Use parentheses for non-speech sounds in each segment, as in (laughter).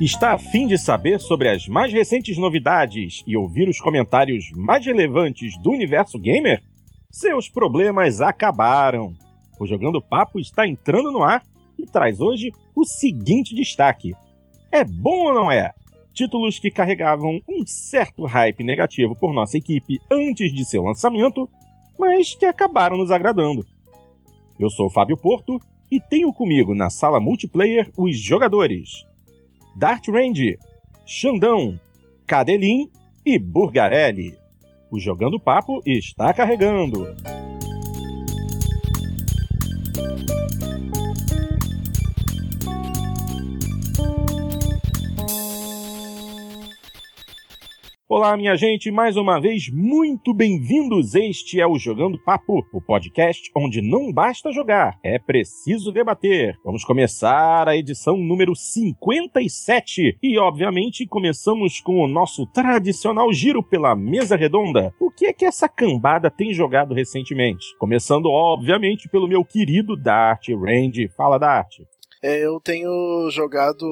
Está a fim de saber sobre as mais recentes novidades e ouvir os comentários mais relevantes do universo gamer? Seus problemas acabaram. O Jogando Papo está entrando no ar e traz hoje o seguinte destaque: É bom ou não é? Títulos que carregavam um certo hype negativo por nossa equipe antes de seu lançamento, mas que acabaram nos agradando. Eu sou o Fábio Porto e tenho comigo na sala multiplayer os jogadores Dart Range, Xandão, Cadelin e Burgarelli. O Jogando Papo está carregando. Olá, minha gente, mais uma vez, muito bem-vindos. Este é o Jogando Papo, o podcast onde não basta jogar, é preciso debater. Vamos começar a edição número 57 e, obviamente, começamos com o nosso tradicional giro pela mesa redonda. O que é que essa cambada tem jogado recentemente? Começando, obviamente, pelo meu querido Dart Range. Fala, Dart. É, eu tenho jogado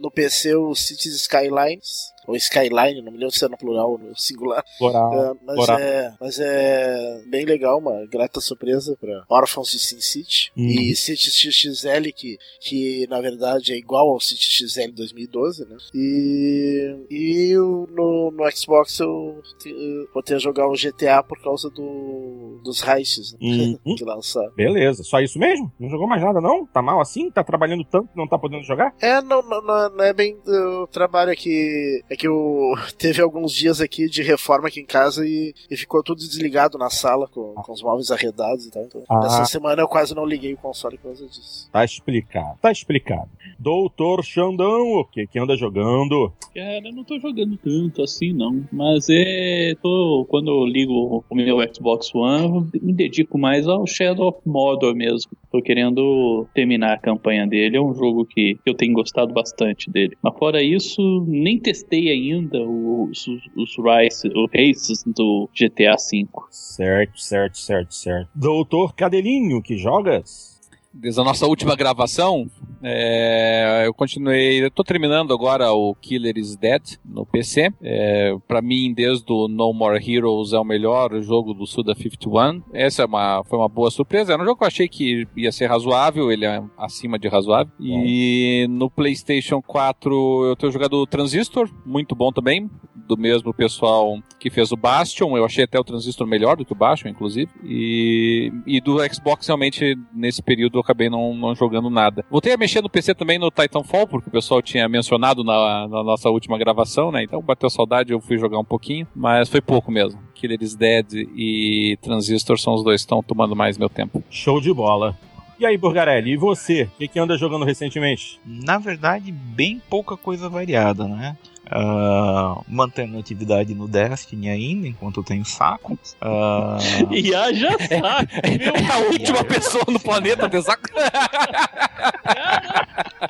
no PC o Cities Skylines ou Skyline, não me lembro se é no plural ou no singular. Plural. É, mas, plural. É, mas é bem legal, uma grata surpresa para Orphans de Sin City. Uhum. E City XXL, que, que na verdade é igual ao City XL 2012, né? E, e no, no Xbox eu, eu vou ter a jogar o GTA por causa do, dos heists né? Uhum. (laughs) que lançaram. Beleza, só isso mesmo? Não jogou mais nada, não? Tá mal assim? Tá trabalhando tanto que não tá podendo jogar? É, não, não, não, não é bem o trabalho aqui. É que eu (laughs) teve alguns dias aqui de reforma aqui em casa e, e ficou tudo desligado na sala com, com os móveis arredados e tal. Então, Ah. essa semana eu quase não liguei o console por causa disso. Tá explicado, tá explicado. Doutor Xandão, o que que anda jogando? Cara, eu não tô jogando tanto assim, não. Mas é. Tô, quando eu ligo o meu Xbox One, eu me dedico mais ao Shadow of Mordor mesmo. Tô querendo terminar a campanha dele. É um jogo que, que eu tenho gostado bastante dele. Mas fora isso, nem testei ainda os, os, races, os races do GTA V. Certo, certo, certo, certo. Doutor Cadelinho, que jogas? Desde a nossa última gravação, é, eu continuei. Eu tô terminando agora o Killer is Dead no PC. É, para mim, desde o No More Heroes é o melhor jogo do Suda 51. Essa é uma, foi uma boa surpresa. Era um jogo que eu achei que ia ser razoável, ele é acima de razoável. E no PlayStation 4 eu tenho jogado o Transistor, muito bom também. Do mesmo pessoal que fez o Bastion, eu achei até o Transistor melhor do que o Bastion, inclusive. E, e do Xbox, realmente, nesse período eu acabei não, não jogando nada. Voltei a mexer no PC também no Titanfall, porque o pessoal tinha mencionado na, na nossa última gravação, né? Então bateu saudade, eu fui jogar um pouquinho, mas foi pouco mesmo. Killer is Dead e Transistor são os dois que estão tomando mais meu tempo. Show de bola. E aí, Burgarelli, e você? O que, que anda jogando recentemente? Na verdade, bem pouca coisa variada, né? Ah, mantendo atividade no Destiny ainda, enquanto eu tenho saco. Ah, (laughs) E haja saco, meu É a última pessoa no planeta a ter saco. (laughs)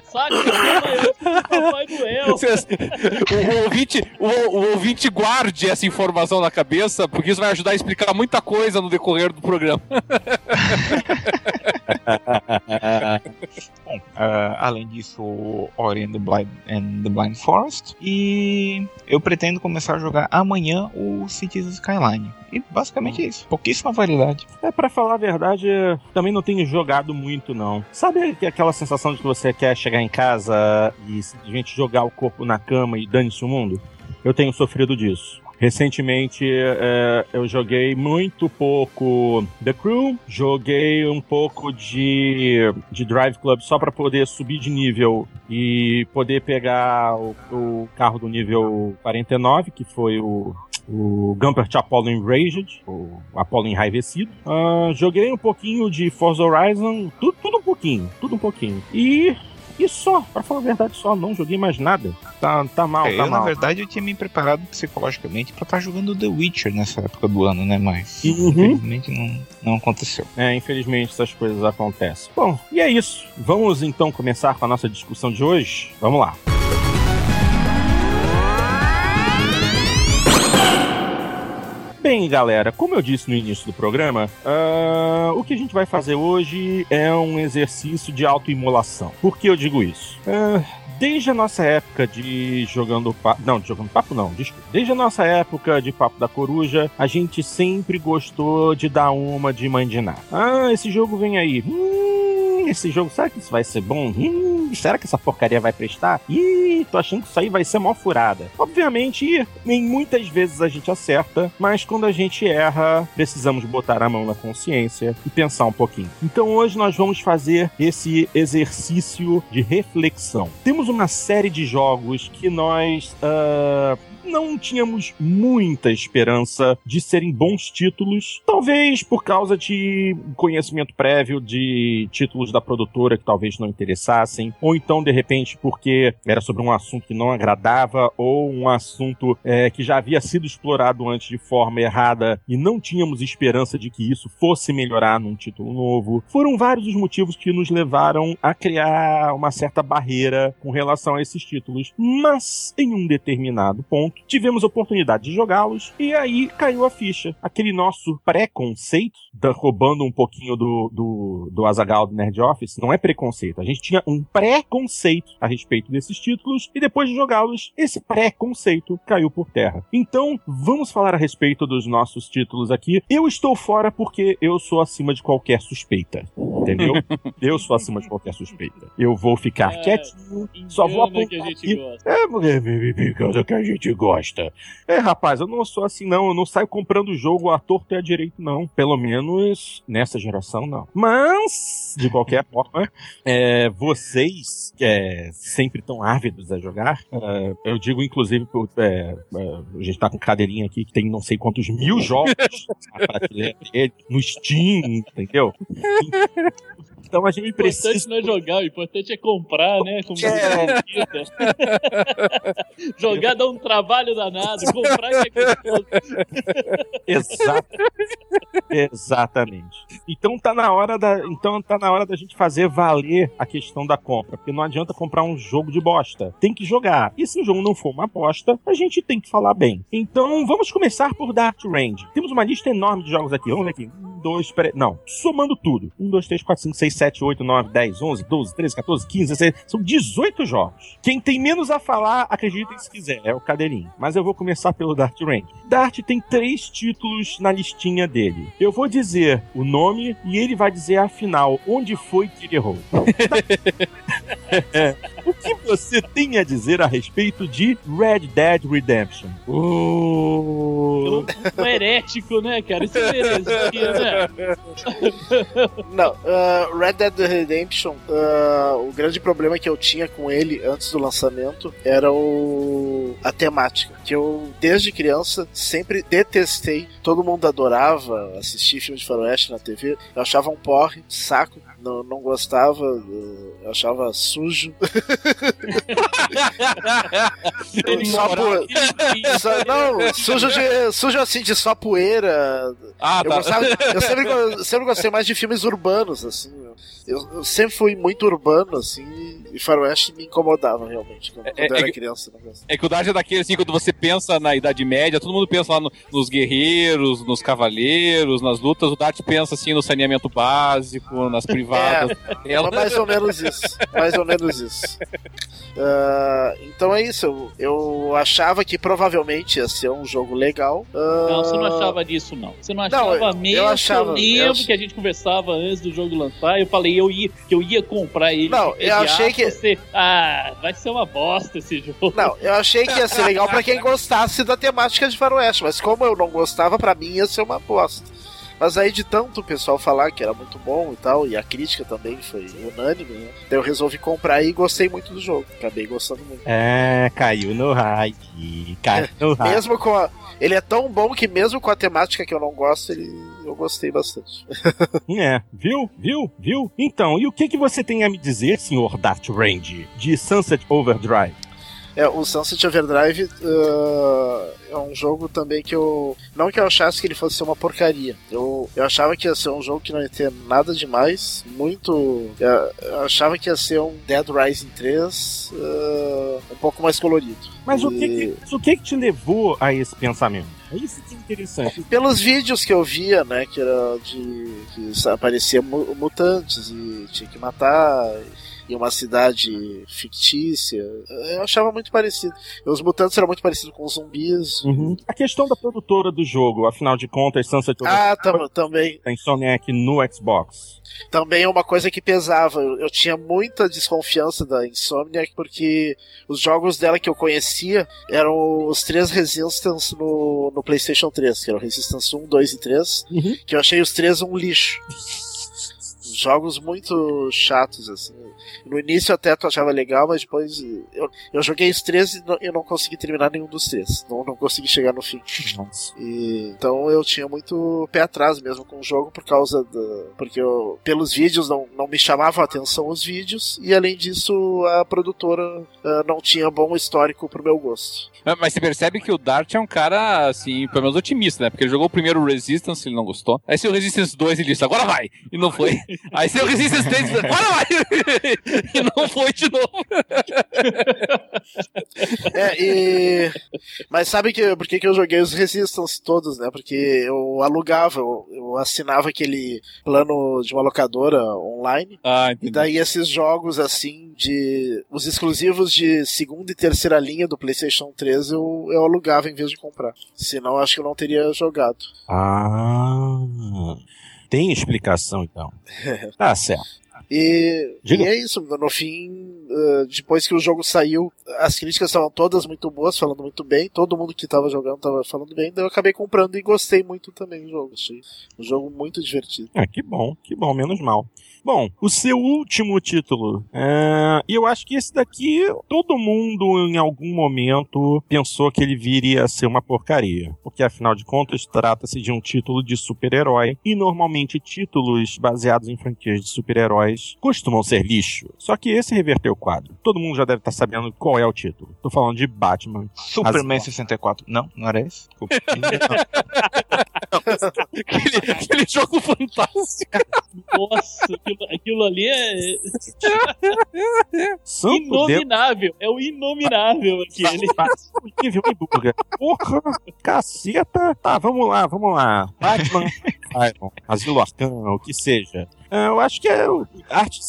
saco, eu, Papai Noel. Vocês- o, ouvinte, o, o ouvinte guarde essa informação na cabeça, porque isso vai ajudar a explicar muita coisa no decorrer do programa. (laughs) bom, (laughs) ah, além disso, Ori and the, Blind, and the Blind Forest. E eu pretendo começar a jogar amanhã o Cities Skyline. E basicamente é isso. Pouquíssima variedade. É, pra falar a verdade, também não tenho jogado muito, não. Sabe que- aquela sensação de que você quer chegar em casa e simplesmente jogar o corpo na cama e dane-se o mundo? Eu tenho sofrido disso. Recentemente é, eu joguei muito pouco The Crew, joguei um pouco de, de Drive Club só pra poder subir de nível e poder pegar o, o carro do nível 49, que foi o, o Gumpert Apollo Enraged, o Apollo enraivecido. Ah, joguei um pouquinho de Forza Horizon, tudo, tudo um pouquinho, tudo um pouquinho. E, e só, pra falar a verdade, só, não joguei mais nada. Tá, tá mal, É, tá eu, na mal. verdade, eu tinha me preparado psicologicamente pra estar jogando The Witcher nessa época do ano, né? Mas Uhum. infelizmente não, não aconteceu. É, infelizmente essas coisas acontecem. Bom, e é isso. Vamos então começar com a nossa discussão de hoje? Vamos lá. Bem, galera, como eu disse no início do programa, ah, o que a gente vai fazer hoje é um exercício de autoimolação. Por que eu digo isso? Ah, desde a nossa época de jogando papo. Não, de jogando papo não, desculpa. Desde a nossa época de Papo da Coruja, a gente sempre gostou de dar uma de mandinar. Ah, esse jogo vem aí. Hum, esse jogo, será que isso vai ser bom? Hum, será que essa porcaria vai prestar? Ih, tô achando que isso aí vai ser mó furada. Obviamente, nem muitas vezes a gente acerta, mas quando a gente erra, precisamos botar a mão na consciência e pensar um pouquinho. Então hoje nós vamos fazer esse exercício de reflexão. Temos uma série de jogos que nós uh, não tínhamos muita esperança de serem bons títulos, talvez por causa de conhecimento prévio de títulos da produtora que talvez não interessassem, ou então de repente porque era sobre um assunto que não agradava, ou um assunto é, que já havia sido explorado antes de forma errada e não tínhamos esperança de que isso fosse melhorar num título novo. Foram vários os motivos que nos levaram a criar uma certa barreira com relação a esses títulos, mas em um determinado ponto tivemos oportunidade de jogá-los e aí caiu a ficha. Aquele nosso preconceito, da, roubando um pouquinho do, do, do Azagal do Nerd Office, não é preconceito. A gente tinha um preconceito a respeito desses títulos e depois de jogá-los, esse preconceito caiu por terra. Então, vamos falar a respeito dos nossos títulos aqui. Eu estou fora porque eu sou acima de qualquer suspeita. Entendeu? eu sou acima de qualquer suspeita. Eu vou ficar É, quietinho, só vou apontar que a gente aqui. gosta. É, mulher, porque que a gente gosta. É, rapaz, eu não sou assim, não. Eu não saio comprando jogo à torto e à direito, não. Pelo menos nessa geração, não. Mas, de qualquer (laughs) forma, é, vocês que é, sempre tão ávidos a jogar, é, eu digo, inclusive, por, é, é, a gente tá com cadeirinha aqui que tem não sei quantos mil jogos no Steam, entendeu? (laughs) Então a gente O importante precisa. não é jogar, o importante é comprar, né? Como É. (laughs) jogar dá um trabalho danado, comprar é gostoso. Exato. Exatamente. Então tá na hora da, então tá na hora da gente fazer valer a questão da compra, porque não adianta comprar um jogo de bosta. Tem que jogar. E se o jogo não for uma bosta, a gente tem que falar bem. Então vamos começar por Dark Range. Temos uma lista enorme de jogos aqui. Vamos ver aqui. Um, dois, peraí. Não, somando tudo. Um, dois, três, quatro, cinco, seis, sete, oito, nove, dez, onze, doze, treze, 14, 15, 16. São 18 jogos. Quem tem menos a falar, acreditem se quiser, é o Cadeirinho. Mas eu vou começar pelo Dart Range. Dart tem três títulos na listinha dele. Eu vou dizer o nome e ele vai dizer afinal onde foi que ele errou. o (laughs) que você tem a dizer a respeito de Red Dead Redemption? Oh. Um herético, né, cara? Isso é heresia, né? Não, ah, Red Dead Redemption, ah, o grande problema que eu tinha com ele antes do lançamento era o a temática, que eu desde criança sempre detestei. Todo mundo adorava assistir filme de faroeste na TV. Eu achava um porre, saco. Não, não gostava, eu achava sujo. (laughs) Só Só- não, sujo, de, sujo assim de só poeira. Ah, Eu, tá. gostava, eu sempre, (laughs) sempre gostei mais de filmes urbanos, assim. Eu, eu sempre fui muito urbano, assim, e faroeste me incomodava realmente. Quando, É- quando eu é era que- criança. gostava. É que o Dart é daquele, assim, quando você pensa na Idade Média, todo mundo pensa lá no- nos guerreiros, nos cavaleiros, nas lutas, o Dart pensa, assim, no saneamento básico, nas privadas. É Ela... mais ou menos isso. Mais ou menos isso. Ah, então é isso. Eu, eu achava que provavelmente ia ser um jogo legal. Ah, Não, você não achava disso, não. Você não Não, achava eu- mesmo. eu achava- eu lembro eu ach- que a gente conversava antes do jogo lançar. Eu falei eu ia, que eu ia comprar ele. Não, eu achei que- Você, ah, vai ser uma bosta esse jogo. Não, eu achei que ia ser legal pra quem (laughs) gostasse da temática de faroeste, mas como eu não gostava, pra mim ia ser uma bosta. Mas aí de tanto o pessoal falar que era muito bom e tal, e a crítica também foi unânime, né? Daí eu resolvi comprar e gostei muito do jogo. Acabei gostando muito. É, caiu no hype. Caiu (laughs) no hype. Mesmo com a... Ele é tão bom que mesmo com a temática que eu não gosto, ele... eu gostei bastante. (laughs) É, viu? Viu? Viu? Então, e o que, que você tem a me dizer, senhor Dart Range, de Sunset Overdrive? É, o Sunset Overdrive ah, é um jogo também que eu. Não que eu achasse que ele fosse ser uma porcaria. Eu, eu achava que ia ser um jogo que não ia ter nada demais. Muito. Eu, eu achava que ia ser um Dead Rising 3 ah, um pouco mais colorido. Mas o E- que, que- mas o que, que te levou a esse pensamento? É isso que é interessante. Pelos vídeos que eu via, né, que era de. que aparecia mu- mutantes e tinha que matar. Em uma cidade fictícia. Eu achava muito parecido. Os mutantes eram muito parecidos com os zumbis. Uhum. A questão da produtora do jogo, afinal de contas, Sunset Ah, tam também. Tem Insomniac no Xbox. Também é uma coisa que pesava. Eu, eu tinha muita desconfiança da Insomniac porque os jogos dela que eu conhecia eram os três Resistance no, no PlayStation 3, que eram Resistance 1, 2 e 3, Uhum. que eu achei os três um lixo. (laughs) Jogos muito chatos, assim. No início até tu achava legal, mas depois eu, eu joguei os três e não, eu não consegui terminar nenhum dos três. Não, não consegui chegar no fim. E, então eu tinha muito pé atrás mesmo com o jogo por causa da. Porque eu, pelos vídeos não, não me chamavam a atenção os vídeos, e além disso a produtora ah, não tinha bom histórico pro meu gosto. Mas- Mas você percebe que o Dart é um cara, assim, pelo menos otimista, né? Porque ele jogou o primeiro Resistance, ele não gostou. Aí saiu o Resistance 2 ele disse, agora vai! E não foi. (laughs) Aí Resistance 3 ele disse, agora vai! e não foi de novo. É, e. Mas sabe que, por que, que eu joguei os Resistance todos, né? Porque eu alugava, eu, eu assinava aquele plano de uma locadora online. Ah, E daí esses jogos assim de. Os exclusivos de segunda e terceira linha do PlayStation 3 eu, eu alugava em vez de comprar. Senão eu acho que eu não teria jogado. Ah. Tem explicação, então. (laughs) Tá certo. E, e é isso, no fim, eh, depois que o jogo saiu, as críticas estavam todas muito boas, falando muito bem, todo mundo que tava jogando tava falando bem, daí eu acabei comprando e gostei muito também do jogo. Achei um jogo muito divertido. Ah, que bom, que bom, menos mal. Bom, o seu último título. é, E eu acho que esse daqui, todo mundo em algum momento pensou que ele viria a ser uma porcaria. Porque afinal de contas, trata-se de um título de super-herói. E normalmente títulos baseados em franquias de super-heróis costumam ser lixo. Só que esse reverteu o quadro. Todo mundo já deve estar sabendo qual é o título. Tô falando de Batman. Superman As- 64. Não, não era esse? Desculpa. (laughs) aquele, aquele jogo fantástico. Nossa, aquilo, aquilo ali é Santo Deus. inominável. É o inominável aquele. nível. Porra, caceta. Tá, vamos lá, vamos lá. Batman, (laughs) Iron, Asilo Arcano, o que seja. É, eu acho que é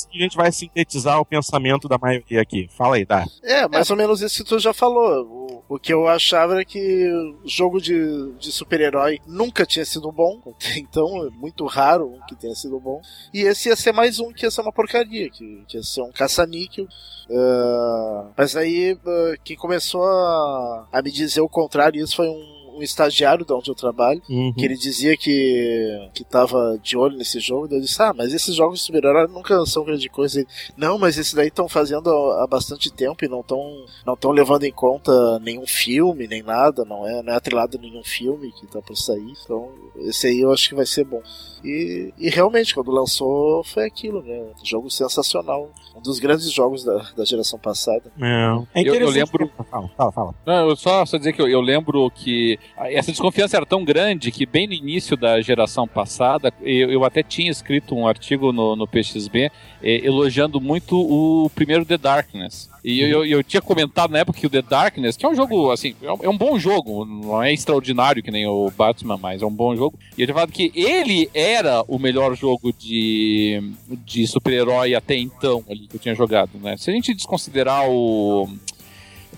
que a gente vai sintetizar o pensamento da maioria aqui. Fala aí, Dá. É, mais ou menos isso que tu já falou. O, o que eu achava era que jogo de, de super-herói nunca tinha sido bom, (laughs) então é muito raro que tenha sido bom. E esse ia ser mais um que ia ser uma porcaria, que, que ia ser um caça-níquel. Ah, mas aí, ah, quem começou a, a me dizer o contrário, isso foi um, um estagiário de onde eu trabalho. Uhum. Que ele dizia que, que tava de olho nesse jogo, daí eu disse, ah, mas esses jogos de super-herói nunca são grande coisa. Ele, não, mas esses daí estão fazendo há há bastante tempo e não estão não tão levando em conta nenhum filme, nem nada, não é, não é atrelado a nenhum filme que tá por sair. Então, esse aí eu acho que vai ser bom. E, e realmente, quando lançou, foi aquilo, né? Um jogo sensacional. Um dos grandes jogos da, da geração passada. É, é Eu- eu interessante. lembro- Fala, fala, fala. Não, eu só, só dizer que eu, eu lembro que essa desconfiança era tão grande que bem no início da geração passada, eu, eu até tinha escrito um artigo no, no PXB eh, elogiando muito o primeiro The Darkness. E eu, eu, eu tinha comentado na época que o The Darkness, que é um jogo, assim, é um, é um bom jogo, não é extraordinário que nem o Batman, mas é um bom jogo. E eu tinha falado que ele era o melhor jogo de, de super-herói até então ali que eu tinha jogado, né? Se a gente desconsiderar o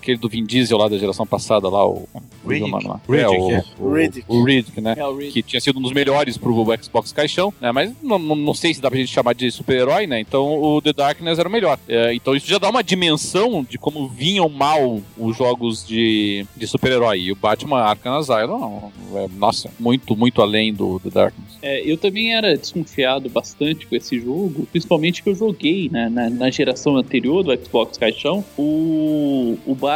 aquele do Vin Diesel lá da geração passada, lá, o. Riddick. o- é, Riddick, o, é. o, Riddick. o Riddick, né? É o. Que tinha sido um dos melhores pro Xbox Caixão, né? Mas não, não, não sei se dá pra gente chamar de super-herói, né? Então o The Darkness era o melhor. É, então isso já dá uma dimensão de como vinham mal os jogos de, de super-herói. E o Batman Arkham Asylum, é, nossa, muito, muito além do The Darkness. É, eu também era desconfiado bastante com esse jogo, principalmente que eu joguei né, na, na geração anterior do Xbox Caixão o, o Batman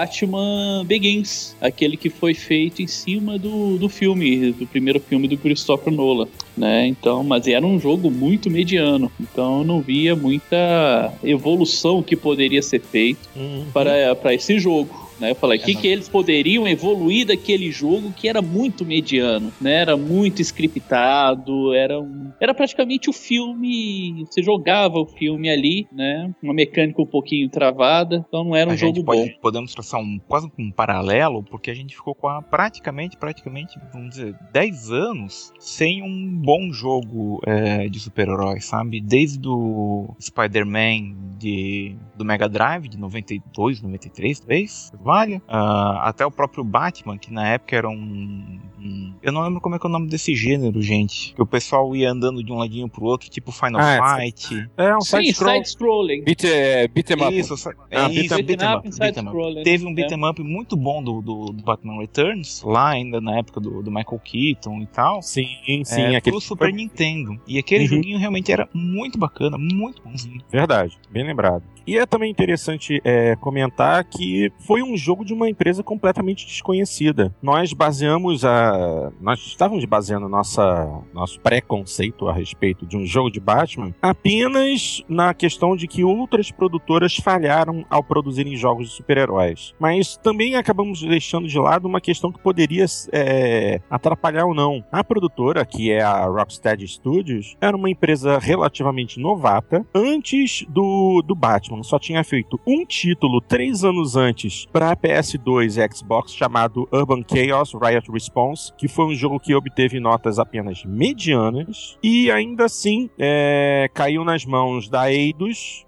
Begins, aquele que foi feito em cima do, do filme, do primeiro filme do Christopher Nolan. Né? Então, mas era um jogo muito mediano, então eu não via muita evolução que poderia ser feito Uhum. para, para esse jogo. Né? Eu falei, o que, que eles poderiam evoluir daquele jogo que era muito mediano, né? Era muito scriptado, era, um, era praticamente o filme. Você jogava o filme ali, né? Uma mecânica um pouquinho travada, então não era um a jogo gente bom. pode, podemos traçar um, quase um paralelo, porque a gente ficou com a, praticamente, praticamente, vamos dizer, 10 anos sem um bom jogo é, de super-heróis, sabe? Desde o Spider-Man de, do Mega Drive, de 92, 93, talvez, uh, até o próprio Batman, que na época era um, um, Eu não lembro como é que é o nome desse gênero, gente. Que o pessoal ia andando de um ladinho pro outro, tipo Final Ah, Fight. É um Sim, side-scroll. side-scrolling. Beat, é, beat 'em up. Isso, sa- é Ah, isso, beat 'em beat'em up beat'em up. side-scrolling, Teve um é. beat'em up muito bom do, do, do Batman Returns, lá ainda na época do, do Michael Keaton e tal. Sim, sim, é, aquele pro Super Nintendo. E aquele Uhum. joguinho realmente era muito bacana, muito bonzinho. Verdade, bem lembrado. E é também interessante é, comentar que foi um jogo de uma empresa completamente desconhecida. Nós baseamos a. Nós estávamos baseando nossa, nosso preconceito a respeito de um jogo de Batman apenas na questão de que outras produtoras falharam ao produzirem jogos de super-heróis. Mas também acabamos deixando de lado uma questão que poderia é, atrapalhar ou não. A produtora, que é a Rocksteady Studios, era uma empresa relativamente novata antes do, do Batman. Só tinha feito um título três anos antes para PS2 e Xbox chamado Urban Chaos Riot Response, que foi um jogo que obteve notas apenas medianas e ainda assim é, caiu nas mãos da Eidos,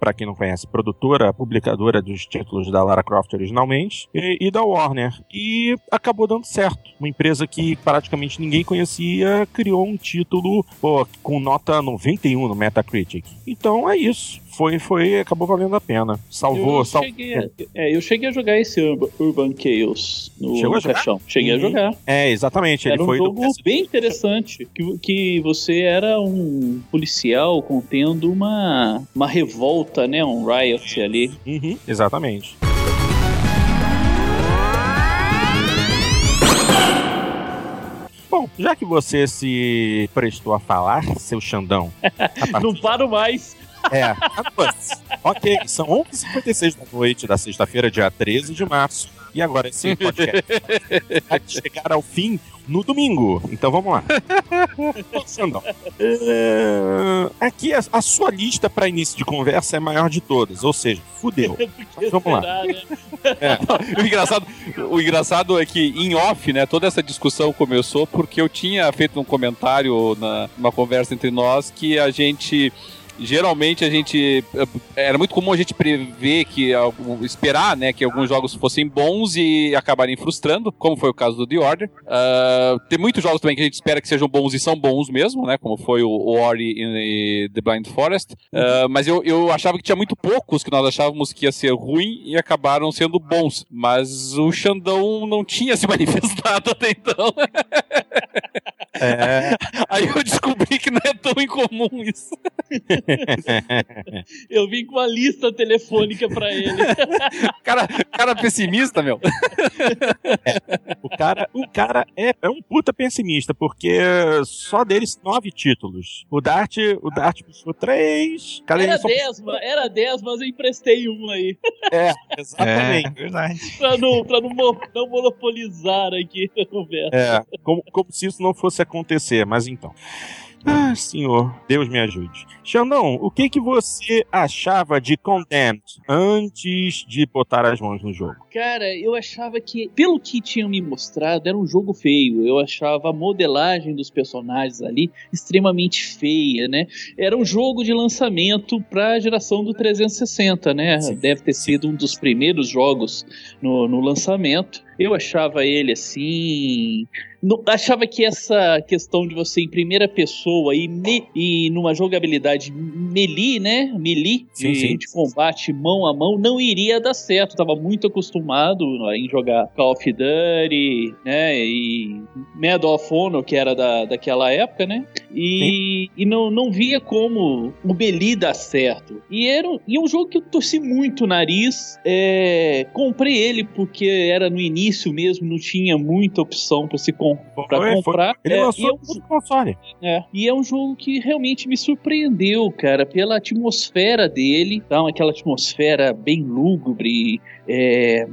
para quem não conhece, produtora, publicadora dos títulos da Lara Croft originalmente, e, e da Warner. E acabou dando certo. Uma empresa que praticamente ninguém conhecia criou um título pô, com nota 91 no Metacritic. Então é isso. Foi, foi, acabou valendo a pena. Salvou, eu, sal... cheguei a, é, eu cheguei a jogar esse Urban, Chaos no, Chegou a no caixão. Cheguei a Uhum. jogar. É, exatamente. Ele Era um foi do jogo PS2. bem interessante. Que, que você era um policial contendo uma, uma revolta, né? Um riot ali. Uhum, exatamente. Bom, já que você se prestou a falar, seu Xandão, (laughs) a partir Não paro mais. É. ok, são 11h56 da noite da sexta-feira, dia 13 de março. E agora esse podcast vai chegar ao fim no domingo. Então vamos lá. É, aqui a, a sua lista para início de conversa é a maior de todas, ou seja, fudeu. (laughs) Porque Vamos lá. né? (laughs) o, engraçado, o engraçado é que em off, né, toda essa discussão começou porque eu tinha feito um comentário na numa conversa entre nós que a gente geralmente a gente era muito comum a gente prever que esperar, né, que alguns jogos fossem bons e acabarem frustrando, como foi o caso do The Order. Ah, tem muitos jogos também que a gente espera que sejam bons e são bons mesmo, né, como foi o, Ori e The Blind Forest. Ah, mas eu, eu achava que tinha muito poucos que nós achávamos que ia ser ruim e acabaram sendo bons. Mas o Xandão não tinha se (laughs) manifestado até então. (laughs) É, Aí eu descobri que não é tão incomum isso. (laughs) Eu vim com uma lista telefônica pra ele. Cara, cara pessimista, meu. (laughs) o cara, o cara é, é um puta pessimista, porque só deles nove títulos. O Dart, o Dart puxou três. Cara, Era só- 10, ma- era 10, mas eu emprestei um aí. É, exatamente. É, verdade. Pra não, pra não, não monopolizar aqui a conversa. É, como, como se isso não fosse acontecer, mas então. Ah, senhor, Deus me ajude. Xandão, o que que você achava de Condemned antes de botar as mãos no jogo? Cara, eu achava que, pelo que tinham me mostrado, era um jogo feio. Eu achava a modelagem dos personagens ali extremamente feia, né? Era um jogo de lançamento pra geração do 360, né? Sim. Deve ter sido um dos primeiros jogos no, no lançamento. Eu achava ele assim. não- achava que essa questão de você em primeira pessoa e, me- e numa jogabilidade melee, né? Melee, Sim, de, sim. de combate mão a mão, não iria dar certo. Tava muito acostumado em jogar Call of Duty, né? E Medal of Honor, que era da, daquela época, né? E, e não, não via como o melee dar certo. E era um- e é um jogo que eu torci muito o nariz. É, comprei ele porque era no início mesmo, não tinha muita opção para se com, pra Foi- foi- comprar. Ele É, e é lançou um console. é, e é um jogo que realmente me surpreendeu, cara, pela atmosfera dele, tá? aquela atmosfera bem lúgubre, é,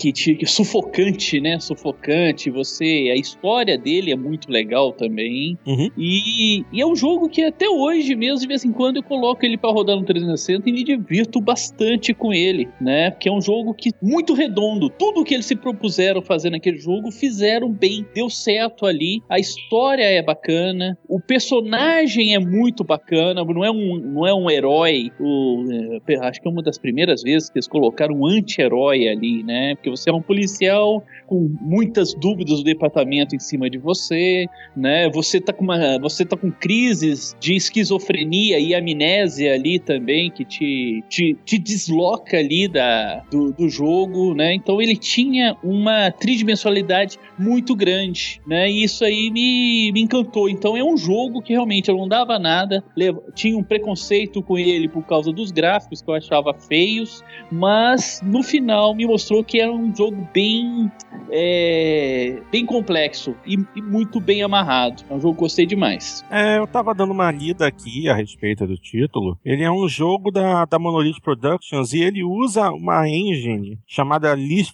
que, te, que sufocante, né? Sufocante. Você, a história dele é muito legal também. Uhum. E, e é um jogo que até hoje mesmo, de vez em quando, eu coloco ele para rodar no 360 e me divirto bastante com ele, né? Porque é um jogo que muito redondo. Tudo que eles se propuseram fazer naquele jogo fizeram bem, deu certo ali. A história é bacana, o personagem é muito bacana, não é um, não é um herói. O, é, acho que é uma das primeiras vezes que eles colocaram um anti-herói ali, né? Porque você é um policial com muitas dúvidas do departamento em cima de você, né? Você tá com uma, você tá com crises de esquizofrenia e amnésia ali também que te, te, te desloca ali da, do, do jogo, né? Então ele tinha uma tridimensionalidade muito grande, né? E isso aí me, me encantou. Então é um jogo que realmente eu não dava nada, tinha um preconceito com ele por causa dos gráficos que eu achava feios, mas no final me mostrou que era um jogo bem é, bem complexo e, e, muito bem amarrado. É um jogo que gostei demais. É, eu tava dando uma lida aqui a respeito do título. Ele é um jogo da, da Monolith Productions e ele usa uma engine chamada Lich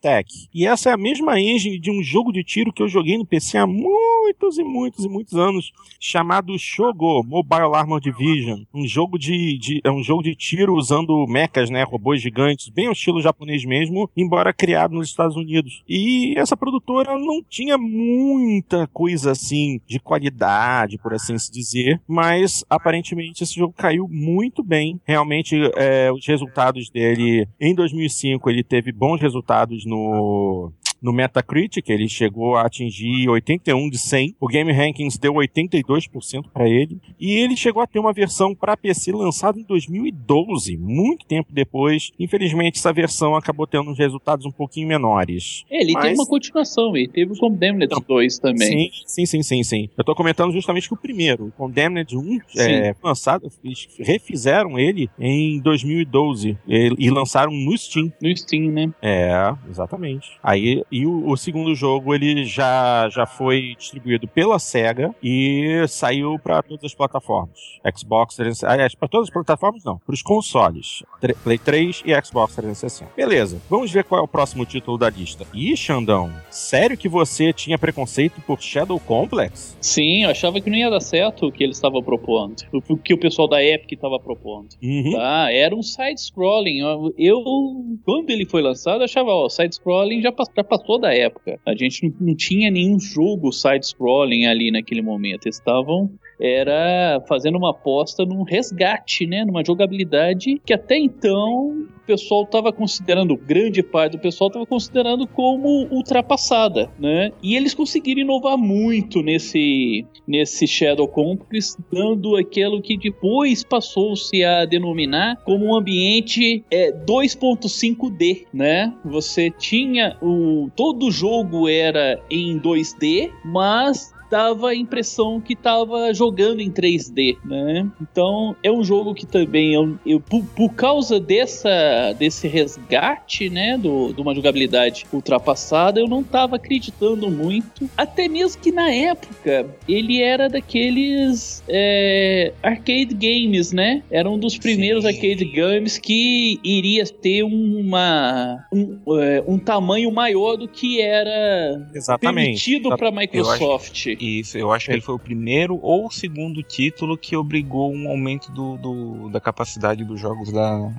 Tech. E essa é a mesma engine de um jogo de tiro que eu joguei no PC há muitos e muitos e muitos anos, chamado Shogo Mobile Armor Division. Um jogo de, de, é um jogo de tiro usando mechas, né, robôs gigantes, bem ao estilo japonês mesmo, embora criado nos Estados Unidos. E essa produtora não tinha muita coisa assim de qualidade, por assim se dizer, mas aparentemente esse jogo caiu muito bem. Realmente, é, os resultados dele em 2005 ele teve bons resultados no no Metacritic, ele chegou a atingir 81 de 100. O Game Rankings deu 82% para ele. E ele chegou a ter uma versão para PC lançada em 2012, muito tempo depois. Infelizmente, essa versão acabou tendo resultados um pouquinho menores. Ele Mas... teve uma continuação, ele teve o Condemned 2 também. Sim, sim, sim, sim, Eu tô comentando justamente que o primeiro, o Condemned 1, é, lançado, refizeram ele em 2012 e, e lançaram no Steam. No Steam, né? É, exatamente. Aí e o, o, segundo jogo ele já, já foi distribuído pela Sega e saiu para todas as plataformas. Xbox 360. Aliás, para todas as plataformas não, para os consoles. Play 3 e Xbox 360. Beleza, vamos ver qual é o próximo título da lista. Ih, Xandão, sério que você tinha preconceito por Shadow Complex? Sim, eu achava que não ia dar certo o que eles estavam propondo. O que o pessoal da Epic estava propondo. Uhum. Tá? Era um side-scrolling. Eu, quando ele foi lançado, achava, ó, side-scrolling já, já passou toda a época. A gente não, não tinha nenhum jogo side-scrolling ali naquele momento. Estavam era fazendo uma aposta num resgate, né, numa jogabilidade que até então o pessoal estava considerando, grande parte do pessoal estava considerando como ultrapassada, né? E eles conseguiram inovar muito nesse nesse Shadow Complex, dando aquilo que depois passou-se a denominar como um ambiente é, 2.5D, né? Você tinha o todo o jogo era em 2D, mas dava a impressão que estava jogando em 3D, né? Então é um jogo que também eu, eu por, por, causa dessa desse resgate, né, do, de uma jogabilidade ultrapassada, eu não estava acreditando muito, até mesmo que na época ele era daqueles é, arcade games, né? Era um dos primeiros Sim. arcade games que iria ter uma um, é, um tamanho maior do que era Exatamente. permitido para Microsoft. Isso, eu acho que ele foi o primeiro ou o segundo título que obrigou um aumento do, do da capacidade dos jogos da,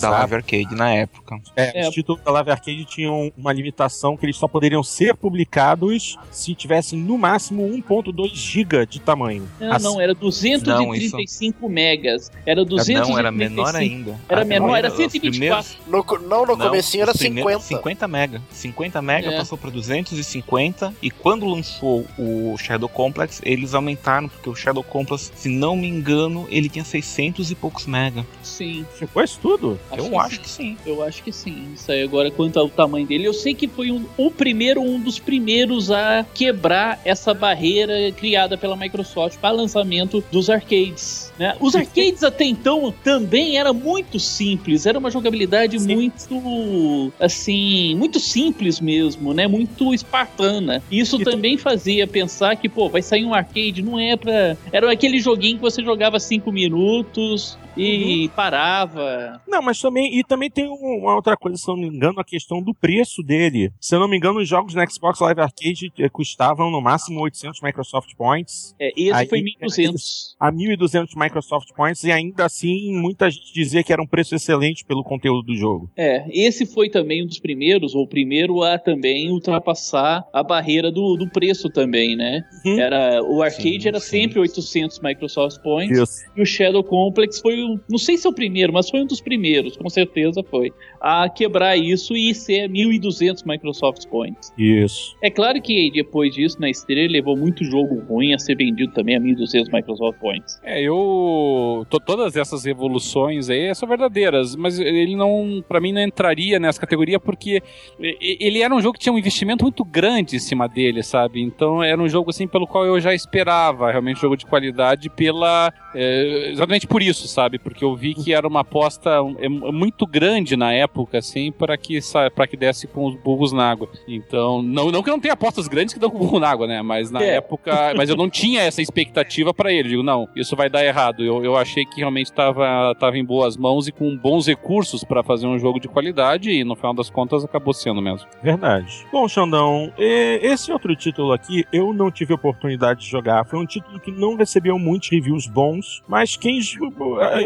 da Live Arcade na época. É, é, os títulos da Live Arcade tinham uma limitação que eles só poderiam ser publicados se tivessem no máximo 1.2 GB de tamanho. Não, assim, não, era 235 não, megas. Era 235. Não, era menor ainda. Era menor, era 124. No, não, no comecinho era 50. 50 mega. 50 mega é. passou para 250 e quando lançou o o Shadow Complex, eles aumentaram, porque o Shadow Complex, se não me engano, ele tinha 600 e poucos mega. Sim. Chegou isso tudo? Acho eu que acho sim. que sim. Eu acho que sim. Isso aí agora, quanto ao tamanho dele, eu sei que foi um, o primeiro, um dos primeiros a quebrar essa barreira criada pela Microsoft para lançamento dos arcades. Né? Os arcades até então também era muito simples, era uma jogabilidade sim. muito assim, muito simples mesmo, né? Muito espartana. Isso e também fazia pensar pensar que, pô, vai sair um arcade, não é pra. Era aquele joguinho que você jogava cinco minutos e uhum. parava. Não, mas também. E também tem uma outra coisa, se eu não me engano, a questão do preço dele. Se eu não me engano, os jogos no Xbox Live Arcade eh, custavam no máximo 800 Microsoft Points. É, esse Aí, foi 1.200. A 1.200 Microsoft Points, e ainda assim, muita gente dizia que era um preço excelente pelo conteúdo do jogo. É, esse foi também um dos primeiros, ou o primeiro a também ultrapassar a barreira do, do preço também, né? Uhum. Era, o arcade sim, era sim. sempre 800 Microsoft Points, Isso. e o Shadow Complex foi um, não sei se é o primeiro, mas foi um dos primeiros, com certeza foi, a quebrar isso e ser 1.200 Microsoft Points. Isso. É claro que depois disso, na esteira, ele levou muito jogo ruim a ser vendido também a 1.200 Microsoft Points. É, eu. todas essas evoluções aí são verdadeiras, mas ele não, para mim, não entraria nessa categoria porque ele era um jogo que tinha um investimento muito grande em cima dele, sabe? Então era um jogo assim pelo qual eu já esperava realmente um jogo de qualidade pela. É, exatamente por isso, sabe? Porque eu vi que era uma aposta é, muito grande na época, assim, para que, para que desse com os burros na água. Então, não, não que não tenha apostas grandes que dão com o burro na água, né? Mas na é. época. (laughs) Mas eu não tinha essa expectativa para ele. Digo, não, isso vai dar errado. Eu, eu achei que realmente estava tava em boas mãos e com bons recursos para fazer um jogo de qualidade e no final das contas acabou sendo mesmo. Verdade. Bom, Xandão, esse outro título aqui eu não tive oportunidade de jogar. Foi um título que não recebeu muitos reviews bons, mas quem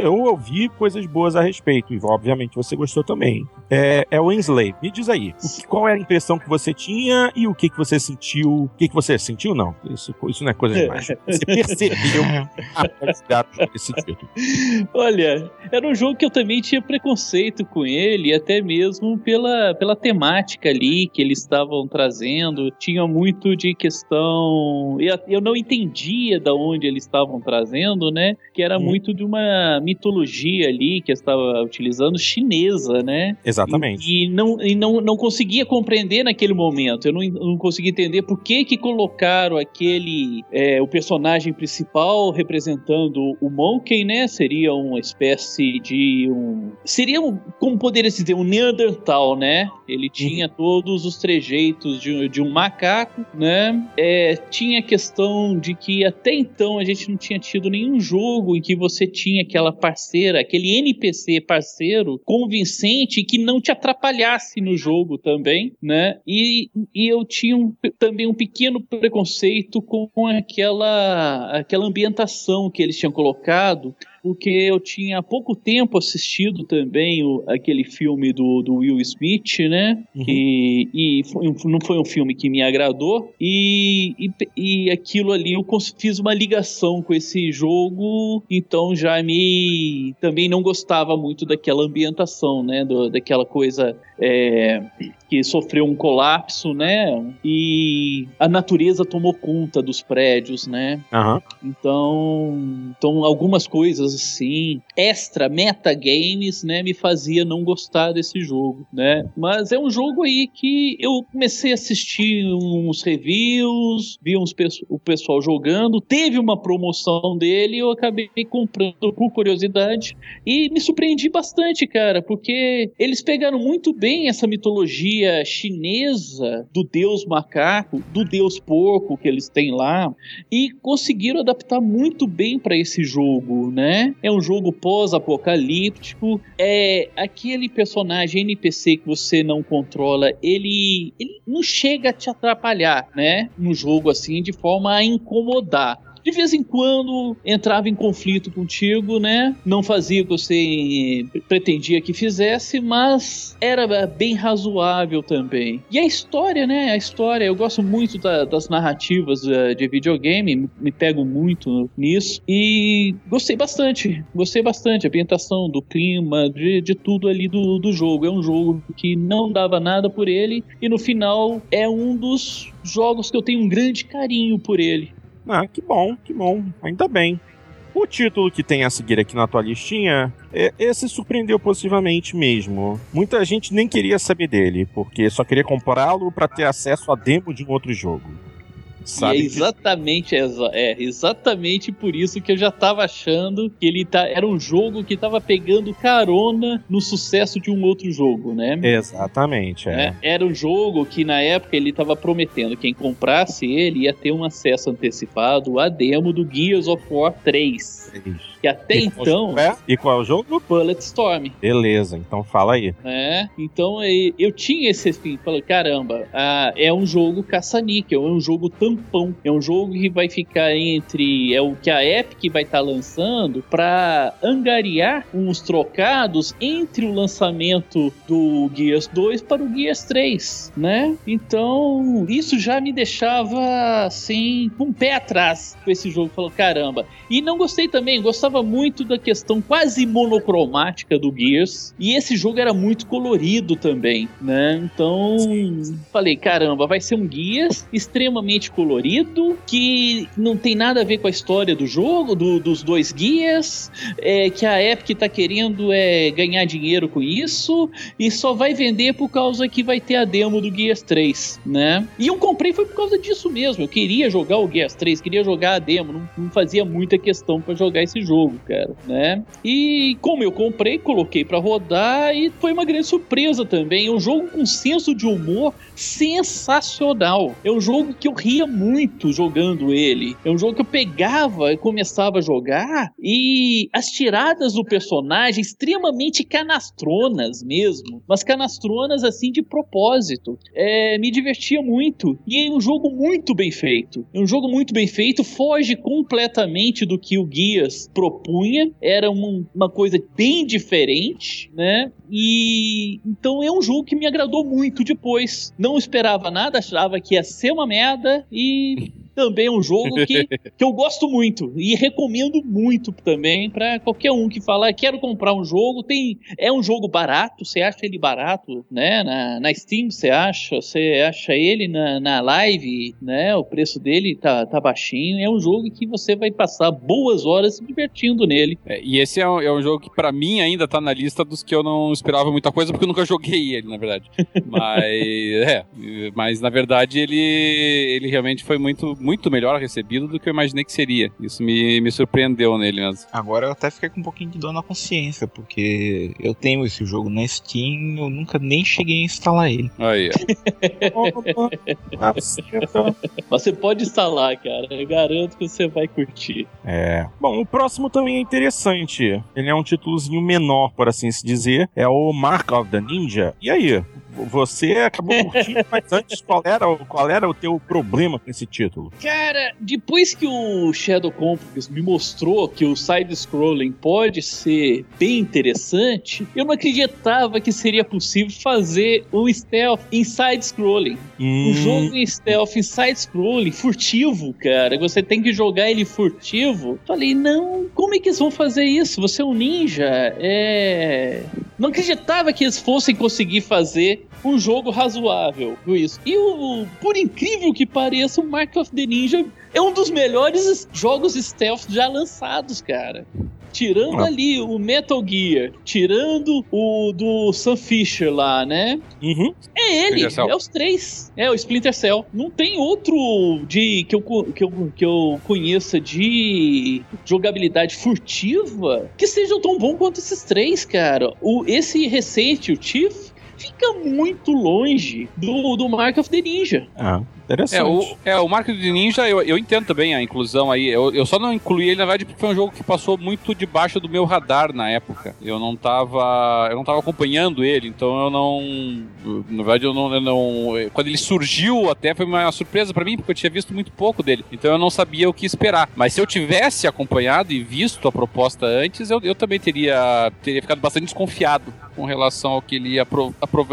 eu ouvi coisas boas a respeito, e obviamente você gostou também. É, é o Enslave. Me diz aí, que, qual é a impressão que você tinha e o que, que você sentiu? O que, que você sentiu? Não, isso, isso não é coisa demais. Você percebeu (laughs) a qualidade desse título. Olha, era um jogo que eu também tinha preconceito com ele, até mesmo pela, pela temática ali que eles estavam trazendo. Tinha muito de questão. Eu, eu não entendia da onde eles estavam trazendo, né? Que era hum. muito de uma mitologia ali que eu estava utilizando chinesa, né? Exatamente. E, e, não, e não, não conseguia compreender naquele momento. Eu não, não conseguia entender por que que colocaram aquele é, o personagem principal representando o Monkey, né? Seria uma espécie de um seria um, como poderia se dizer um Neandertal, né? Ele tinha uhum. todos os trejeitos de, de um macaco, né? É, tinha a questão de que até então a gente não tinha tido nenhum jogo em que você tinha aquela parceira, aquele NPC parceiro convincente que não te atrapalhasse no jogo também, né? E, e eu tinha um, também um pequeno preconceito com aquela, aquela ambientação que eles tinham colocado porque eu tinha há pouco tempo assistido também o, aquele filme do, do Will Smith, né? Uhum. E, e foi, não foi um filme que me agradou, e, e, e aquilo ali eu fiz uma ligação com esse jogo, então já me também não gostava muito daquela ambientação, né? Do, daquela coisa é, que sofreu um colapso, né? E a natureza tomou conta dos prédios, né? Uhum. Então, então algumas coisas assim, extra metagames, né, me fazia não gostar desse jogo, né? Mas é um jogo aí que eu comecei a assistir uns reviews, vi uns o pessoal jogando, teve uma promoção dele, eu acabei comprando por curiosidade e me surpreendi bastante, cara, porque eles pegaram muito bem essa mitologia chinesa do deus macaco, do deus porco que eles têm lá e conseguiram adaptar muito bem para esse jogo, né? É um jogo pós-apocalíptico, é aquele personagem NPC que você não controla, ele, ele não chega a te atrapalhar, né? No jogo assim, de forma a incomodar de vez em quando entrava em conflito contigo, né? Não fazia o que você pretendia que fizesse, mas era bem razoável também. E a história, né? A história, eu gosto muito da, das narrativas uh, de videogame, me pego muito nisso e gostei bastante. Gostei bastante. A ambientação, do clima, de, de tudo ali do, do jogo. É um jogo que não dava nada por ele e no final é um dos jogos que eu tenho um grande carinho por ele. Ah, que bom, que bom. Ainda bem. O título que tem a seguir aqui na tua listinha, é, esse surpreendeu positivamente mesmo. Muita gente nem queria saber dele, porque só queria comprá-lo para ter acesso a demo de um outro jogo. Sabe e é que- exatamente, exa- é exatamente por isso que eu já tava achando que ele tá, era um jogo que tava pegando carona no sucesso de um outro jogo, né? Exatamente, é. né? Era um jogo que na época ele tava prometendo quem comprasse ele ia ter um acesso antecipado à demo do Gears of War 3. Que até E então, é? E qual é o jogo? Bulletstorm. Beleza, então fala aí. né? Então eu tinha esse assim, falei, caramba, ah, é um jogo caça-níquel, é um jogo tampão, é um jogo que vai ficar entre é o que a Epic vai estar lançando para angariar uns trocados entre o lançamento do Gears 2 para o Gears 3, né? Então isso já me deixava assim com um pé atrás com esse jogo, falou caramba. E não gostei também, gostava muito da questão quase monocromática do Gears. E esse jogo era muito colorido também, né? Então, falei, caramba, vai ser um Gears extremamente colorido, que não tem nada a ver com a história do jogo, do- dos dois Gears, é, que a Epic tá querendo é, ganhar dinheiro com isso, e só vai vender por causa que vai ter a demo do Gears 3, né? E eu comprei foi por causa disso mesmo. Eu queria jogar o Gears 3, queria jogar a demo, não, não fazia muita questão pra jogar esse jogo, cara, né? E como eu comprei, coloquei pra rodar e foi uma grande surpresa também. É um jogo com senso de humor sensacional. É um jogo que eu ria muito jogando ele. É um jogo que eu pegava e começava a jogar e as tiradas do personagem extremamente canastronas mesmo, mas canastronas assim de propósito. É, me divertia muito e é um jogo muito bem feito. É um jogo muito bem feito, foge completamente do que o Guias propunha. Era um- uma coisa bem diferente, né? E então é um jogo que me agradou muito depois. Não esperava nada, achava que ia ser uma merda e (laughs) também é um jogo que, (laughs) que eu gosto muito e recomendo muito também pra qualquer um que fala quero comprar um jogo. Tem é um jogo barato você acha ele barato né? Na, na Steam você acha você acha ele na, na live né? O preço dele tá, tá baixinho. É um jogo que você vai passar boas horas se divertindo nele. É, e esse é um, é um jogo que pra mim ainda tá na lista dos que eu não esperava muita coisa, porque eu nunca joguei ele, na verdade. (laughs) Mas, é, mas na verdade ele, ele realmente foi muito, muito melhor recebido do que eu imaginei que seria. Isso me, me surpreendeu nele mesmo. Agora eu até fiquei com um pouquinho de dor na consciência, porque eu tenho esse jogo na Steam, eu nunca nem cheguei a instalar ele. Aí, ó. (laughs) mas você pode instalar cara eu garanto que você vai curtir É. Bom, o próximo também é interessante. Ele é um títulozinho menor, por assim se dizer. É o Mark of the Ninja. E aí? Você acabou curtindo, mas antes, qual era, o- qual era o teu problema com esse título? Cara, depois que o Shadow Complex me mostrou que o side-scrolling pode ser bem interessante, eu não acreditava que seria possível fazer um stealth em side-scrolling. Um Hum, jogo em stealth em side-scrolling, furtivo, cara. Você tem que jogar ele furtivo. Falei, não, como é que eles vão fazer isso? Você é um ninja. É. Não acreditava que eles fossem conseguir fazer um jogo razoável com isso. E o, por incrível que pareça, o Mark of the Ninja é um dos melhores jogos stealth já lançados, cara. Tirando Ah. ali o Metal Gear, tirando o do Sam Fisher lá, né? uhum. É ele, é os três. É o Splinter Cell. Não tem outro de que eu, que eu, que eu conheça de jogabilidade furtiva que seja tão bom quanto esses três, cara. O, esse recente, o Chief, fica muito longe do, do Mark of the Ninja. Ah, interessante. É, o, é, o Marco de Ninja, eu, eu entendo também a inclusão aí. Eu, eu só não incluí ele, na verdade, porque foi um jogo que passou muito debaixo do meu radar na época. Eu não tava. Eu não tava acompanhando ele, então eu não. Na verdade, eu não. eu não- quando ele surgiu, até foi uma surpresa pra mim, porque eu tinha visto muito pouco dele. Então eu não sabia o que esperar. Mas se eu tivesse acompanhado e visto a proposta antes, eu, eu também teria, teria ficado bastante desconfiado com relação ao que ele ia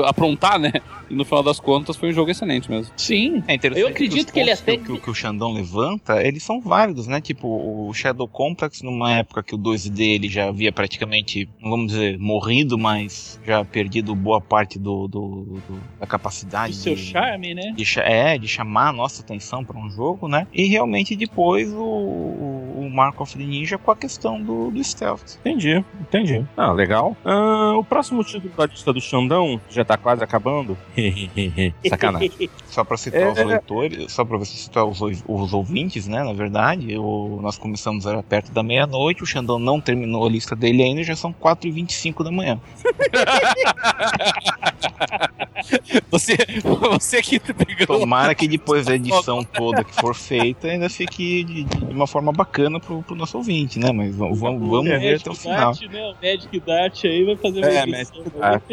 aprontar, né? E no final das contas foi um jogo excelente mesmo. Sim. É interessante Eu acredito os que ele até- Que, o- que o Xandão levanta, eles são válidos, né? Tipo, o Shadow Complex, numa época que o 2D ele já havia praticamente, não vamos dizer, morrido, mas já perdido boa parte do, do- do- da capacidade. Do seu de- charme, né? de é, de chamar a nossa atenção para um jogo, né? E realmente depois o, o, o Mark of the Ninja com a questão do, do stealth. Entendi, entendi. Ah, legal. Ah, o próximo título da lista do Xandão já tá quase acabando. (laughs) Sacanagem. Só para citar É, os é. leitores, só para citar os, os ouvintes, né? Na verdade, o, nós começamos era perto da meia-noite, o Xandão não terminou a lista dele ainda, já são 4h25 da manhã. (laughs) (laughs) Você, você que pegou. Tomara que depois da edição (laughs) toda que for feita, ainda fique de, de uma forma bacana pro, pro nosso ouvinte, né? Mas vamos, vamos, vamos ver até o final. Dart, né? O Magic Dart aí vai fazer É, uma edição, Magic né? Dart.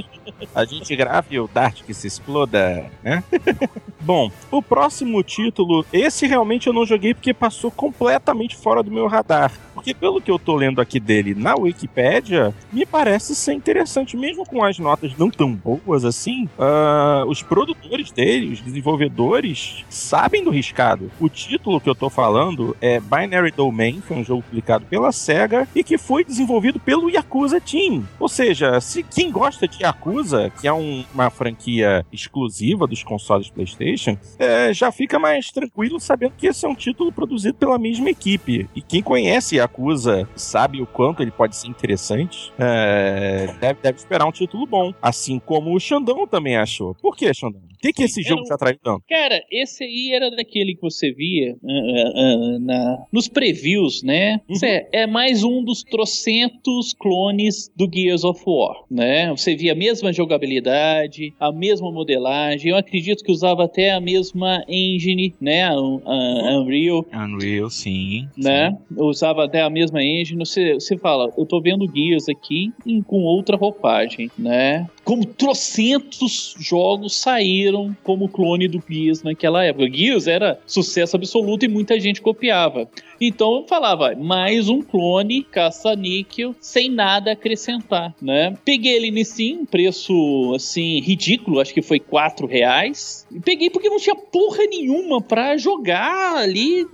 A gente grava e o Dart que se exploda, né? (laughs) Bom, o próximo título, esse realmente eu não joguei porque passou completamente fora do meu radar. Porque pelo que eu tô lendo aqui dele na Wikipédia, me parece ser interessante, mesmo com as notas não tão boas assim. ah, os produtores dele, os desenvolvedores, sabem do riscado. O título que eu tô falando é Binary Domain, foi um jogo publicado pela SEGA e que foi desenvolvido pelo Yakuza Team. Ou seja, se quem gosta de Yakuza, que é um- uma franquia exclusiva dos consoles PlayStation, é, já fica mais tranquilo sabendo que esse é um título produzido pela mesma equipe. E quem conhece Yakuza sabe o quanto ele pode ser interessante, é, deve, deve esperar um título bom. Assim como o Xandão também achou. Por que, Xandão? O que, que esse jogo um- te atraiu tanto? Cara, esse aí era daquele que você via ah, ah, na- nos previews, né? Uhum. É, é mais um dos trocentos clones do Gears of War, né? Você via a mesma jogabilidade, a mesma modelagem. Eu acredito que usava até a mesma engine, né? Unreal. Unreal, sim. né? Usava até a mesma engine. Você, você fala, eu tô vendo Gears aqui com outra roupagem, né? Como trocentos jogos saíram como clone do Gears naquela época. Gears era sucesso absoluto e muita gente copiava. Então eu falava, mais um clone caça-níquel sem nada acrescentar, né? Peguei ele nesse Steam, preço assim ridículo, acho que foi 4 reais. E peguei porque não tinha porra nenhuma pra jogar ali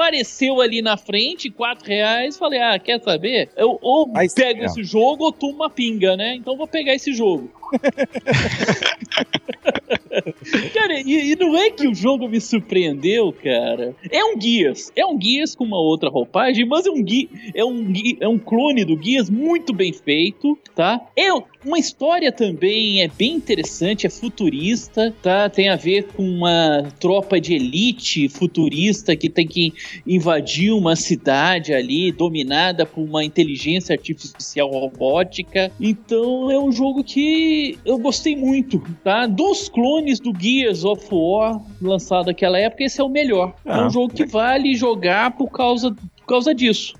apareceu ali na frente, 4 reais, falei, ah, quer saber? Eu ou Mas, pego é. esse jogo ou tomo uma pinga, né? Então vou pegar esse jogo. (laughs) cara, e, e não é que o jogo me surpreendeu, cara. É um Gears, é um Gears com uma outra roupagem, mas é um, Gui- é um, Gui- é um clone do Gears muito bem feito, tá? É uma história também é bem interessante, é futurista, tá? Tem a ver com uma tropa de elite futurista que tem que invadir uma cidade ali dominada por uma inteligência artificial robótica. Então é um jogo que eu gostei muito, tá? Dos clones do Gears of War lançado naquela época, esse é o melhor. é Ah, um jogo que vale jogar por causa, por causa disso.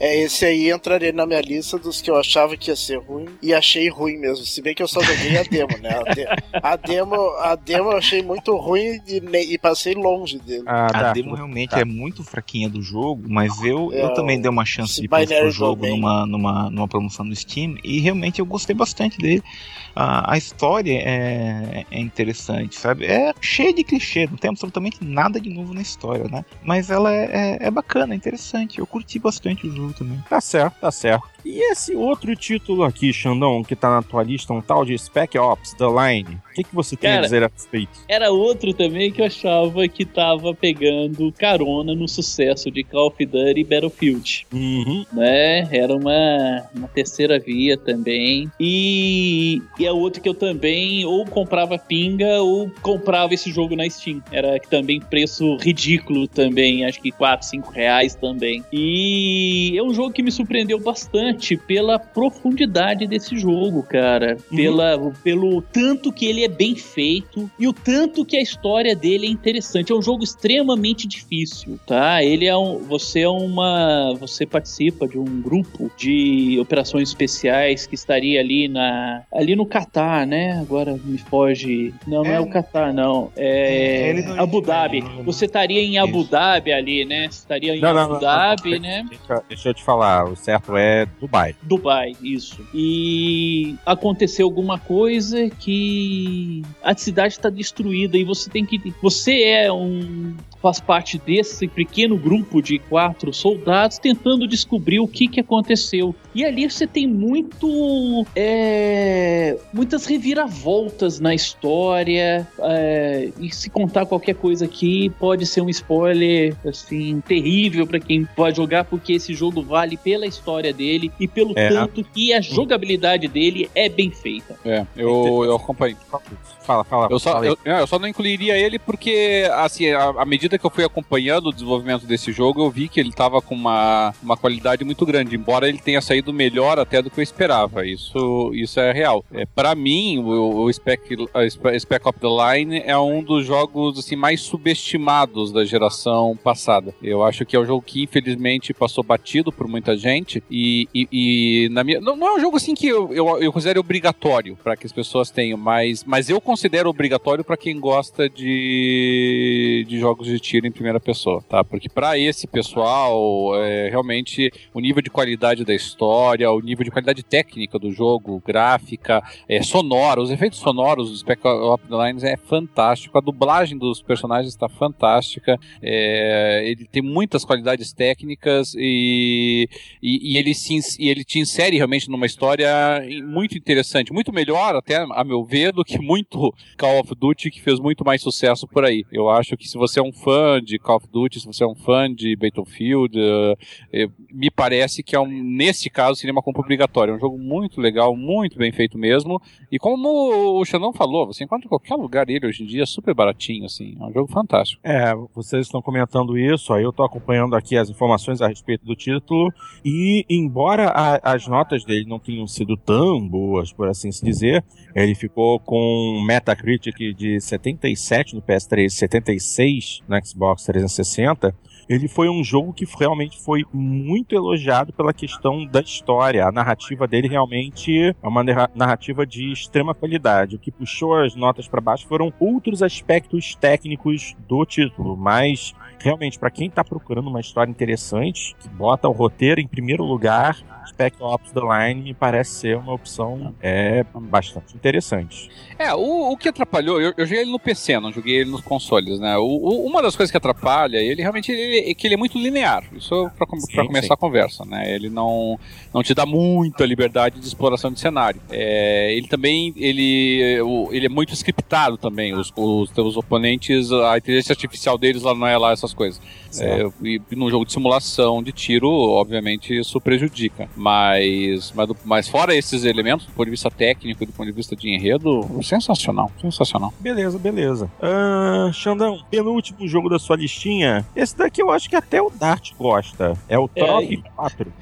É, esse aí entraria na minha lista dos que eu achava que ia ser ruim e achei ruim mesmo. Se bem que eu só joguei a demo, né? A, de- a demo, a demo eu achei muito ruim e, e passei longe dele. Ah, A Dart, demo realmente tá. é muito fraquinha do jogo, mas eu, É, eu também dei uma chance depois pro jogo numa, numa, numa promoção no Steam e realmente eu gostei bastante dele. A, a história é, é interessante, sabe? É cheia de clichê, não tem absolutamente nada de novo na história, né? Mas ela é, é, é bacana, é interessante. Eu curti bastante o jogo também. Tá certo, tá certo. E esse outro título aqui, Xandão, que tá na tua lista, um tal de Spec Ops The Line. O que, que você tem a Cara, dizer a respeito? Era outro também que eu achava que tava pegando carona no sucesso de Call of Duty e Battlefield. Uhum. né? Era uma, uma terceira via também. E, e é outro que eu também ou comprava pinga ou comprava esse jogo na Steam. Era também preço ridículo também, acho que 4, 5 reais também. E é um jogo que me surpreendeu bastante pela profundidade desse jogo, cara. Pela, Pelo tanto que ele é bem feito e o tanto que a história dele é interessante. É um jogo extremamente difícil, tá? Ele é um. Você é uma. Você participa de um grupo de operações especiais que estaria ali na. ali no Catar, né? Agora me foge. Não, não é, É. o Catar, não. É. É, não- Abu Dhabi. Você estaria em Abu Isso. Dhabi ali, né? Você estaria em Não, Abu não, Dhabi, né? Deixa, deixa eu te falar, o certo é Dubai. Dubai, isso. E aconteceu alguma coisa que a cidade está destruída e você tem que. Você é um faz parte desse pequeno grupo de quatro soldados tentando descobrir o que, que aconteceu. E ali você tem muito. É, muitas reviravoltas na história. É, e se contar qualquer coisa aqui, pode ser um spoiler assim, terrível para quem pode jogar, porque esse jogo vale pela história dele e pelo É. tanto que a jogabilidade dele é bem feita. É, eu, eu acompanho. Fala, fala. Eu só, fala aí. eu, eu só não incluiria ele porque, assim, à medida que eu fui acompanhando o desenvolvimento desse jogo, eu vi que ele tava com uma, uma qualidade muito grande, embora ele tenha saído melhor até do que eu esperava. Isso, isso é real. É, para mim, o, o Spec, Spec the Line é um dos jogos assim, mais subestimados da geração passada. Eu acho que é um jogo que, infelizmente, passou batido por muita gente e, e, e na minha. Não, não é um jogo assim que eu, eu, eu considero obrigatório para que as pessoas tenham, mas, mas eu considero obrigatório para quem gosta de, de jogos de tiro em primeira pessoa, tá? Porque para esse pessoal, é, realmente o nível de qualidade da história, o nível de qualidade técnica do jogo, gráfica, é, sonora, os efeitos sonoros do Spec Ops The Lines é fantástico, a dublagem dos personagens está fantástica, é, ele tem muitas qualidades técnicas e, e, e ele se, e ele te insere realmente numa história muito interessante, muito melhor até a meu ver do que muito Call of Duty que fez muito mais sucesso por aí. Eu acho que se você é um fã de Call of Duty, se você é um fã de Battlefield, eh, eh, me parece que é um, nesse caso seria uma compra obrigatória. É um jogo muito legal, muito bem feito mesmo. E como o Xandão falou, você encontra em qualquer lugar ele hoje em dia, super baratinho, assim. É um jogo fantástico. É, vocês estão comentando isso, aí eu tô acompanhando aqui as informações a respeito do título, e embora a- as notas dele não tenham sido tão boas, por assim se dizer, ele ficou com um Metacritic de 77 no PS3, 76 no Xbox 360, ele foi um jogo que realmente foi muito elogiado pela questão da história. A narrativa dele realmente é uma narra- narrativa de extrema qualidade. O que puxou as notas para baixo foram outros aspectos técnicos do título, mas realmente para quem tá procurando uma história interessante, que bota o roteiro em primeiro lugar, Spec Ops The Line me parece ser uma opção é bastante interessante. É, o, o que atrapalhou, eu, eu joguei ele no PC, não joguei ele nos consoles, né? O, o- uma das coisas que atrapalha ele realmente ele- é que ele é muito linear. Isso Sim, pra começar sim. a conversa, né? Ele não, não te dá muita liberdade de exploração de cenário. É, ele também ele, ele é muito scriptado também. Os, os teus oponentes, a inteligência artificial deles lá não é lá essas coisas. É, e num jogo de simulação de tiro, obviamente, isso prejudica. Mas, mas, mas fora esses elementos, do ponto de vista técnico e do ponto de vista de enredo, sensacional, sensacional. Beleza, beleza. Ah, Xandão, penúltimo jogo da sua listinha. Esse daqui eu acho que até o Dart gosta. É o É, Trophy (laughs) 4.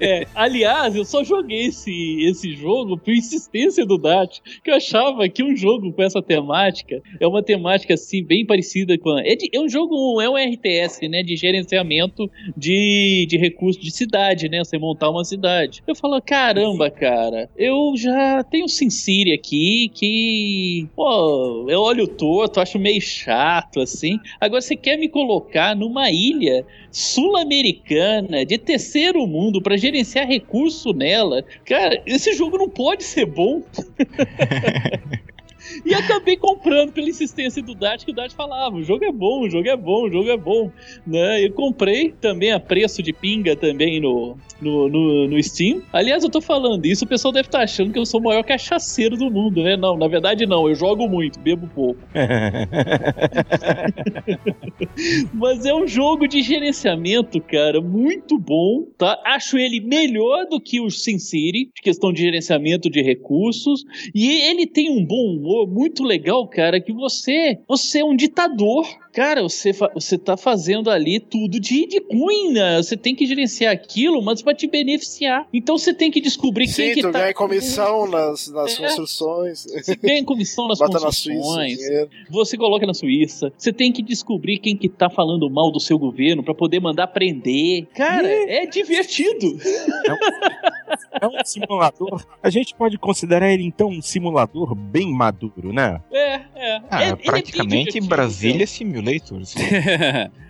É, aliás, eu só joguei esse, esse jogo por insistência do Dart, que eu achava que um jogo com essa temática é uma temática assim bem parecida com a, é, de- é um jogo é um RTS, né, de gerenciamento de, de recursos de cidade, né, você montar uma cidade. Eu falo, caramba, cara, eu já tenho SimCity aqui que, pô, eu olho torto, acho meio chato assim. Agora você quer me colocar numa ilha sul-americana de terceiro mundo para gerenciar recurso nela. Cara, esse jogo não pode ser bom. (laughs) E acabei comprando pela insistência do Dart, que o Dart falava: o jogo é bom, o jogo é bom, o jogo é bom. Né? Eu comprei também a preço de pinga também no, no, no, no Steam. Aliás, eu tô falando isso, o pessoal deve estar achando que eu sou o maior cachaceiro do mundo, né? Não, na verdade não, eu jogo muito, bebo pouco. (laughs) Mas é um jogo de gerenciamento, cara, muito bom, tá? Acho ele melhor do que o SimCity, de questão de gerenciamento de recursos. E ele tem um bom humor muito legal, cara, que você, você é um ditador. Cara, você, você tá fazendo ali tudo de, de cunha. Você tem que gerenciar aquilo, mas vai te beneficiar. Então você tem que descobrir quem Sim, que tu tá. ganha comissão (laughs) nas, nas É. construções. Você ganha comissão nas Bota na Suíça. construções. Você coloca na Suíça. Você tem que descobrir quem que tá falando mal do seu governo pra poder mandar prender. Cara, é divertido. É um simulador. A gente pode considerar ele então um simulador bem maduro, né? É, é. Ah, É- é bem Simulator. assim. (laughs)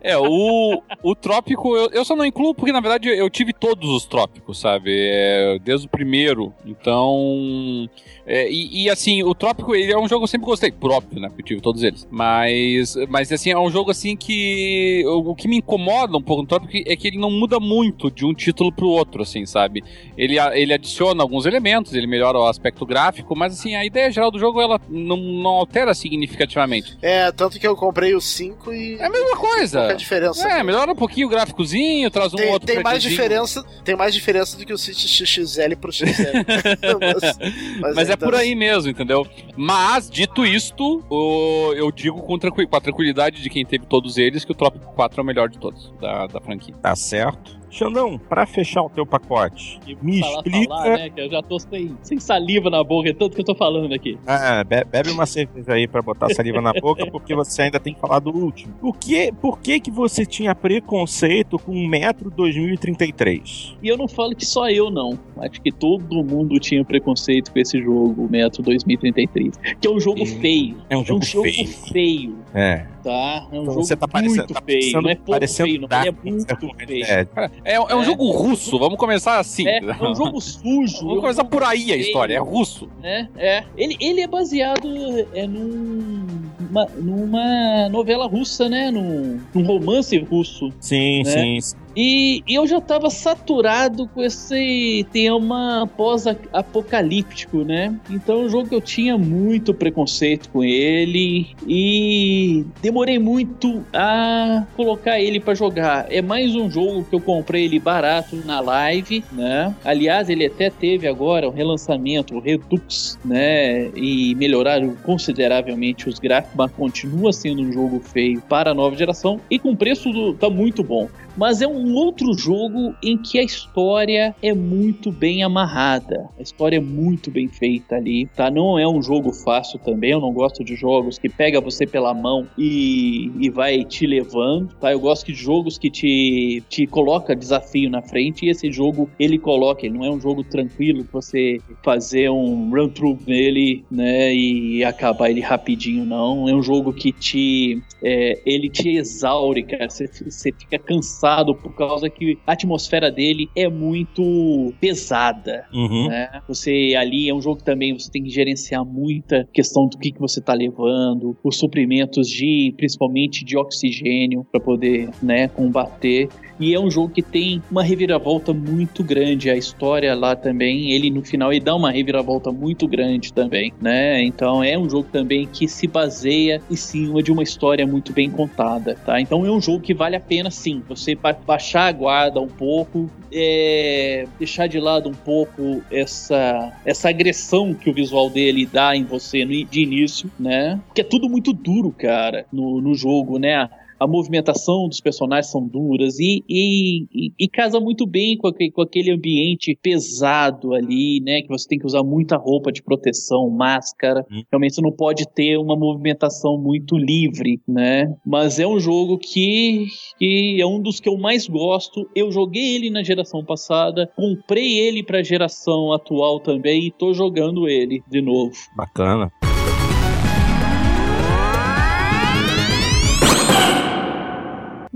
É, o, o Trópico, eu, eu só não incluo porque, na verdade, eu tive todos os Trópicos, sabe? É, desde o primeiro. Então. É, e, e, assim, o Trópico, ele é um jogo que eu sempre gostei, por óbvio, né? Porque eu tive todos eles. Mas, mas assim, é um jogo assim que. O, o que me incomoda um pouco no Trópico é que ele não muda muito de um título pro outro, assim, sabe? Ele, ele adiciona alguns elementos, ele melhora o aspecto gráfico, mas assim, a ideia geral do jogo ela não, não altera significativamente. É, tanto que eu comprei o 5 e. É a mesma coisa. Pouca diferença. É, melhora um pouquinho o gráficozinho, traz um tem, outro tem mais diferença Tem mais diferença do que o City XXL pro XL. (laughs) mas, mas é por aí mesmo, entendeu? Mas, dito isto, o, eu digo com, tranqui com a tranquilidade de quem teve todos eles que o Trópico 4 é o melhor de todos da, da franquia. Tá certo. Xandão, pra fechar o teu pacote, me falar, explica. falar, né, que eu já tô sem, sem saliva na boca, é tanto que eu tô falando aqui. Ah, be- bebe uma cerveja aí pra botar saliva na boca, (laughs) porque você ainda tem que falar do último. O que, por que que você tinha preconceito com o Metro 2033? E eu não falo que só eu não. Acho que todo mundo tinha preconceito com esse jogo, o Metro 2033. Que é um jogo Sim. feio. É um É um jogo jogo feio. feio, É. tá? É um Então jogo você tá muito tá feio. Não é pouco parecendo feio, não. É Dark, muito certo? feio. É, É, é um É. jogo russo, vamos começar assim. É, é um jogo sujo. Vamos começar por aí a feio. história, é russo. É, é. Ele, ele é baseado é, num, uma- numa novela russa, né? Num, num romance russo. Sim, Né? sim, E eu já tava saturado com esse tema pós-apocalíptico, né? Então um jogo que eu tinha muito preconceito com ele e demorei muito a colocar ele pra jogar. É mais um jogo que eu comprei ele barato na live, né? Aliás, ele até teve agora um relançamento, o Redux, né? E melhoraram consideravelmente os gráficos, mas continua sendo um jogo feio para a nova geração e com preço do, tá muito bom mas é um outro jogo em que a história é muito bem amarrada. A história é muito bem feita ali, tá? Não é um jogo fácil também. Eu não gosto de jogos que pega você pela mão e, e vai te levando, tá? Eu gosto de jogos que te, te coloca desafio na frente e esse jogo ele coloca. Ele não é um jogo tranquilo você fazer um run through nele, né? E acabar ele rapidinho, não. É um jogo que te é, ele te exaure, cara. Você, você fica cansado por causa que a atmosfera dele é muito pesada. Uhum. Né? Você ali é um jogo que também você tem que gerenciar muita questão do que, que você tá levando, os suprimentos de, principalmente de oxigênio, para poder né, combater. E é um jogo que tem uma reviravolta muito grande. A história lá também, ele no final ele dá uma reviravolta muito grande também, né? Então é um jogo também que se baseia em cima de uma história muito bem contada, tá? Então é um jogo que vale a pena sim. Você ba- baixar a guarda um pouco, é, deixar de lado um pouco essa essa agressão que o visual dele dá em você no, de início, né? Porque é tudo muito duro, cara, no, no jogo, né? A movimentação dos personagens são duras e, e, e- e casa muito bem com aquele, com aquele ambiente pesado ali, né? Que você tem que usar muita roupa de proteção, máscara. Hum. Realmente você não pode ter uma movimentação muito livre, né? Mas é um jogo que, que é um dos que eu mais gosto. Eu joguei ele na geração passada, comprei ele pra geração atual também e tô jogando ele de novo. Bacana.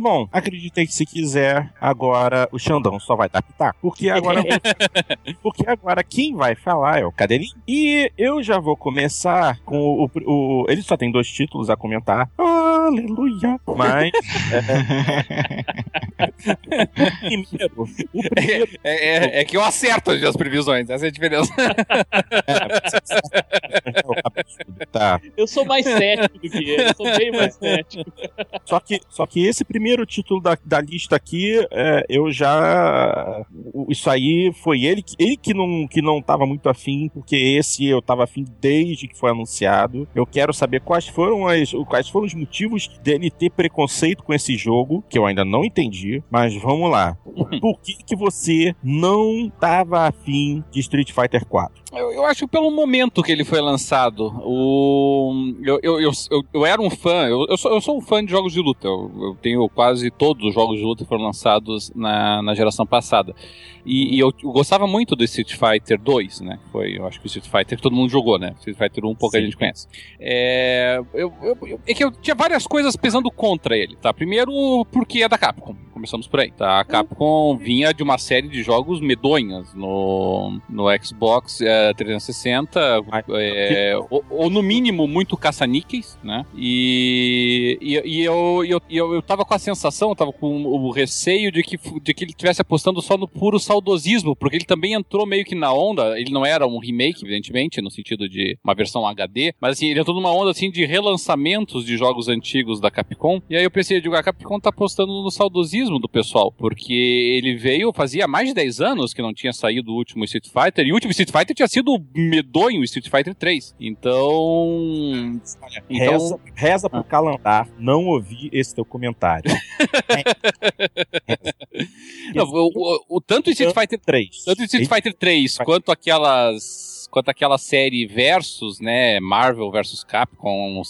Bom, acreditei que se quiser, agora o Xandão só vai dar pitaco. Porque agora, (laughs) porque agora quem vai falar é o Cadelinho. E eu já vou começar com o, o- Ele só tem dois títulos a comentar. Aleluia! Mas. (laughs) é, primeiro, o primeiro É, é- é que eu acerto as previsões, essa é a diferença. (laughs) tá? Eu sou mais cético do que ele, eu sou bem mais cético. Só que, só que esse primeiro título da, da lista aqui, é, eu já. Isso aí foi ele, que- ele que, não, que não tava muito afim, porque esse eu tava afim desde que foi anunciado. Eu quero saber quais foram, as, quais foram os motivos dele ter preconceito com esse jogo, que eu ainda não entendi, mas vamos lá. (laughs) Por que, que você não tava afim de Street Fighter 4? Eu, eu acho pelo momento que ele foi lançado. O, eu, eu, eu, eu, era um fã, eu, eu, sou, eu sou um fã de jogos de luta. Eu, eu tenho quase todos os jogos de luta que foram lançados na, na geração passada. E, e eu, eu gostava muito do Street Fighter 2, né? Foi, eu acho que o Street Fighter que todo mundo jogou, né? Street Fighter 1 pouca Sim. gente conhece. É, eu, eu- eu- é que eu tinha várias coisas pesando contra ele, tá? Primeiro, porque é da Capcom. Começamos por aí, tá? A Capcom vinha de uma série de jogos medonhas no, no Xbox é, 360, Mas- é, ou, ou no mínimo muito caça-níqueis, né? E, e, e eu, eu, eu, eu tava com a sensação, eu tava com o receio de que, de que ele estivesse apostando só no puro saudosismo, porque ele também entrou meio que na onda, ele não era um remake, evidentemente, no sentido de uma versão HD, mas assim, ele entrou numa onda assim de relançamentos de jogos antigos da Capcom, e aí eu pensei, eu digo, a Capcom tá apostando no saudosismo do pessoal, porque ele veio, fazia mais de 10 anos que não tinha saído o último Street Fighter, e o último Street Fighter tinha sido o medonho Street Fighter 3. Então. então Reza, reza pro Calandar não ouvir esse teu comentário. (laughs) não, o, o- o- tanto Street Fighter 3. Tanto Street Fighter 3 quanto aquelas. Quanto aquela série versus, né? Marvel versus Capcom,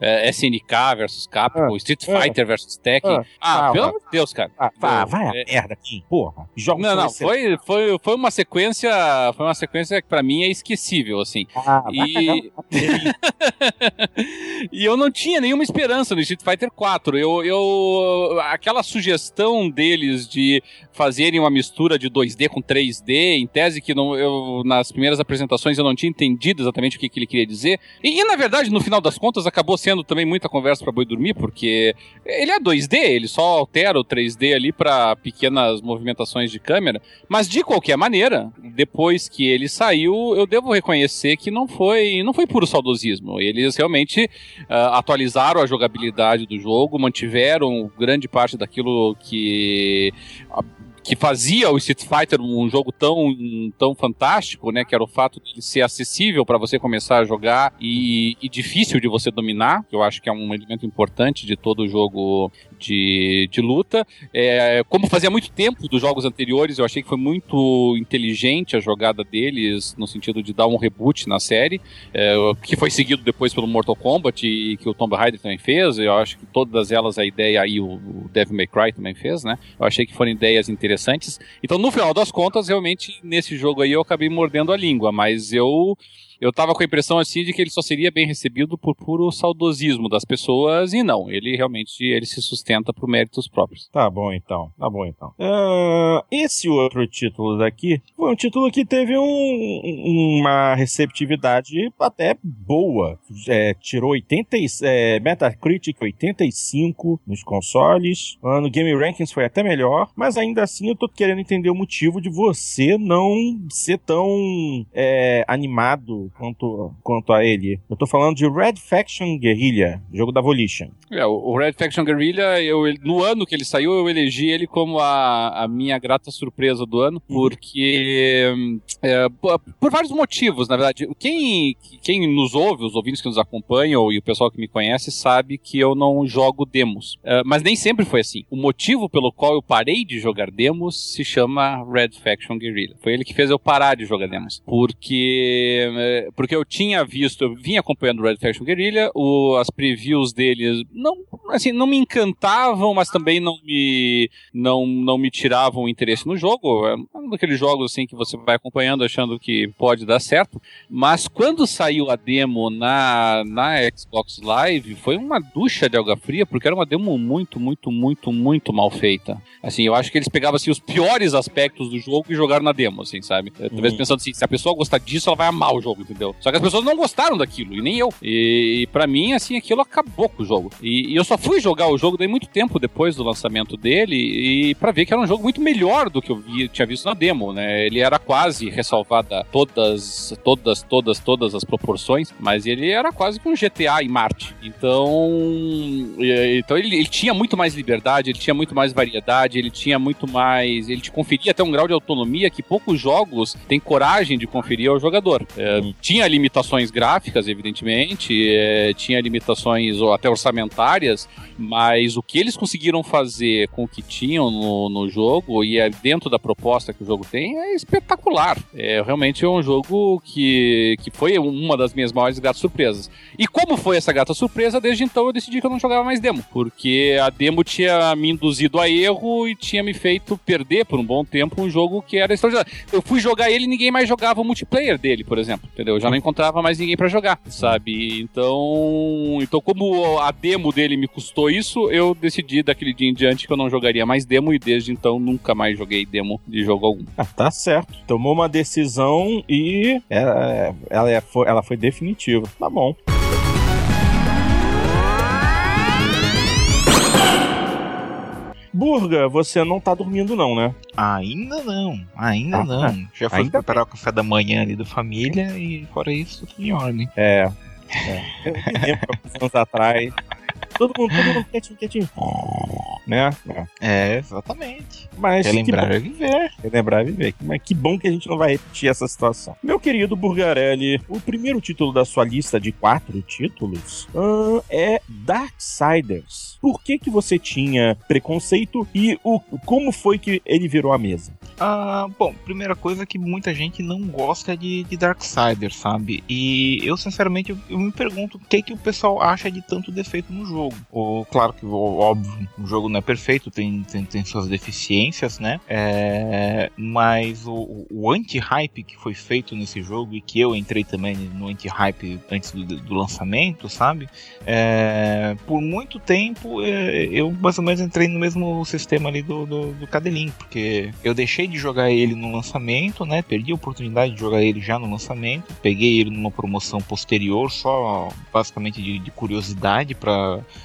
eh, SNK versus Capcom, Ah, Street ah, Fighter versus Tekken. ah, Ah, ah, pelo ah. amor de Deus, cara. Ah, Pô, vai é- a merda aqui, porra. Jogos Não, não, foi, foi, foi uma sequência. Foi uma sequência que pra mim é esquecível, assim. Ah, E- (laughs) e eu não tinha nenhuma esperança no Street Fighter 4. Eu, eu, aquela sugestão deles de fazerem uma mistura de 2D com 3D, em tese que não, eu, nas primeiras apresentações eu não tinha entendido exatamente o que, que ele queria dizer. E, e, na verdade, no final das contas, acabou sendo também muita conversa pra boi dormir, porque ele é 2D, ele só altera o 3D ali para pequenas movimentações de câmera. Mas de qualquer maneira, depois que ele saiu, eu devo reconhecer que não foi, não foi puro saudosismo. Eles realmente ah, atualizaram a jogabilidade do jogo, mantiveram grande parte daquilo que que fazia o Street Fighter um jogo tão, tão fantástico, né? Que era o fato de ser acessível para você começar a jogar e, e difícil de você dominar, que eu acho que é um elemento importante de todo jogo de, de luta. É, como fazia muito tempo dos jogos anteriores, eu achei que foi muito inteligente a jogada deles, no sentido de dar um reboot na série, é, que foi seguido depois pelo Mortal Kombat e que o Tomb Raider também fez. Eu acho que todas elas, a ideia aí, o, o Devil May Cry também fez, né? Eu achei que foram ideias interessantes. Então, no final das contas, realmente, nesse jogo aí eu acabei mordendo a língua, mas eu. Eu tava com a impressão assim de que ele só seria bem recebido por puro saudosismo das pessoas e não, ele realmente ele se sustenta por méritos próprios. Tá bom então, tá bom então. Ah, esse outro título daqui foi um título que teve um- uma receptividade até boa. É, tirou 80, e- é, Metacritic 85 nos consoles. No Game Rankings foi até melhor, mas ainda assim eu tô querendo entender o motivo de você não ser tão é, animado quanto, quanto a ele. Eu tô falando de Red Faction Guerrilla, jogo da Volition. É, o Red Faction Guerrilla, eu, no ano que ele saiu, eu elegi ele como a, a minha grata surpresa do ano, porque. hum, é, por, por vários motivos, na verdade. Quem, quem nos ouve, os ouvintes que nos acompanham e o pessoal que me conhece, sabe que eu não jogo demos. É, mas nem sempre foi assim. O motivo pelo qual eu parei de jogar demos se chama Red Faction Guerrilla. Foi ele que fez eu parar de jogar demos. Porque, é, porque eu tinha visto, eu vinha acompanhando o Red Faction Guerrilla, o, as previews deles não, assim, não me encantavam, mas também não me, não, não me tiravam o interesse no jogo. É um daqueles jogos assim que você vai acompanhando achando que pode dar certo. Mas quando saiu a demo na, na Xbox Live, foi uma ducha de alga fria, porque era uma demo muito, muito, muito, muito mal feita. Assim, eu acho que eles pegavam assim, os piores aspectos do jogo e jogaram na demo, assim, sabe? Talvez Uhum. pensando assim, se a pessoa gostar disso, ela vai amar o jogo, entendeu? Só que as pessoas não gostaram daquilo, e nem eu. E, e para mim, assim, aquilo acabou com o jogo. E, e eu só fui jogar o jogo daí muito tempo depois do lançamento dele, e para ver que era um jogo muito melhor do que eu tinha visto na demo, né? Ele era quase ressalvada todas, todas, todas, todas as proporções, mas ele era quase que um GTA em Marte. Então, então ele, ele tinha muito mais liberdade, ele tinha muito mais variedade, ele tinha muito mais. Ele te conferia até um grau de autonomia que poucos jogos têm coragem de conferir ao jogador. É, tinha limitações gráficas, evidentemente, é, tinha limitações ou até orçamentárias, mas o que eles conseguiram fazer com o que tinham no, no jogo e é dentro da proposta que o jogo tem é espetacular. É realmente é um jogo que, que foi uma das minhas maiores gratas surpresas. E como foi essa grata surpresa, desde então eu decidi que eu não jogava mais demo, porque a demo tinha me induzido a erro e tinha me feito perder por um bom tempo um jogo que era extraordinário. Eu fui jogar ele e ninguém mais jogava o multiplayer dele, por exemplo? Eu já não encontrava mais ninguém para jogar, sabe? Então, então como a demo dele me custou isso, eu decidi daquele dia em diante que eu não jogaria mais demo e desde então nunca mais joguei demo de jogo algum. Ah, tá certo. Tomou uma decisão e ela, ela, é, foi, ela foi definitiva. Tá bom. Burga, você não tá dormindo não, né? Ainda não, ainda Ah, não. Já fui preparar o café da manhã ali da família e fora isso, tudo em ordem. É. é. Eu me lembro, anos atrás. Todo mundo, todo mundo quietinho, quietinho. Né? É. É, exatamente. Mas lembrar bom- é viver. Relembrar e viver. Mas que bom que a gente não vai repetir essa situação. Meu querido Burgarelli, o primeiro título da sua lista de quatro títulos ahn, é Darksiders. Por que que você tinha preconceito e o, como foi que ele virou a mesa? Ah, bom, primeira coisa é que muita gente não gosta de, de Darksiders, sabe? E eu, sinceramente, eu, eu me pergunto o que, que o pessoal acha de tanto defeito no jogo. Ou, claro que, óbvio, o jogo não é perfeito, tem, tem, tem suas deficiências, né? É, mas o, o anti-hype que foi feito nesse jogo e que eu entrei também no anti-hype antes do, do lançamento, sabe? É, por muito tempo é, eu mais ou menos entrei no mesmo sistema ali do, do, do Cadelin, porque eu deixei de jogar ele no lançamento, né? Perdi a oportunidade de jogar ele já no lançamento, peguei ele numa promoção posterior, só basicamente de, de curiosidade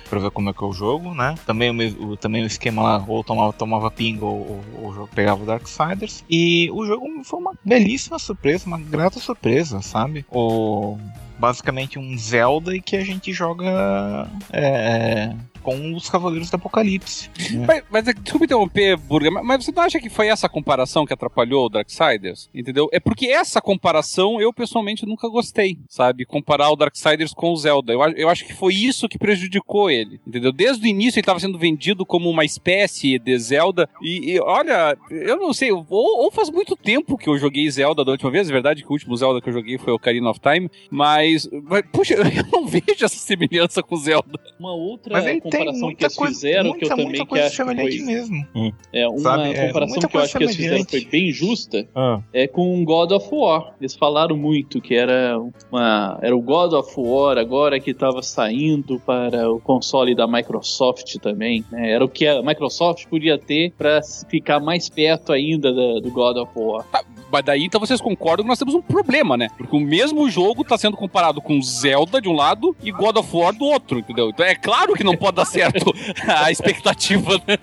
pra, ver como é que é o jogo, né? Também o, mesmo, também o esquema lá, ou tomava, tomava pinga ou, ou, ou pegava o Darksiders. E o jogo foi uma belíssima surpresa, uma grata surpresa, sabe? O basicamente um Zelda e que a gente joga é, com os Cavaleiros do Apocalipse. né? Mas, mas é- desculpa interromper, Burga, mas- mas você não acha que foi essa comparação que atrapalhou o Darksiders? Entendeu? É porque essa comparação eu pessoalmente nunca gostei, sabe? Comparar o Darksiders com o Zelda. Eu, eu acho que foi isso que prejudicou ele, entendeu? Desde o início ele estava sendo vendido como uma espécie de Zelda. E, e, olha, eu não sei, ou, ou faz muito tempo que eu joguei Zelda da última vez, é verdade que o último Zelda que eu joguei foi o Ocarina of Time, mas, mas puxa, (laughs) eu não vejo essa semelhança com o Zelda. Uma outra Mas tem comparação que muita eles coisa, fizeram, muita, que eu também que acho que foi, mesmo. é, uma sabe? É, comparação muita que eu acho que eles fizeram foi bem justa, Ah, é com God of War. Eles falaram muito que era uma era o God of War agora que estava saindo para o console da Microsoft também. né? Era o que a Microsoft podia ter para ficar mais perto ainda da- do God of War. Mas daí então vocês concordam que nós temos um problema, né? Porque o mesmo jogo tá sendo comparado com Zelda de um lado e God of War do outro, entendeu? Então é claro que não pode dar certo (laughs) a expectativa, né?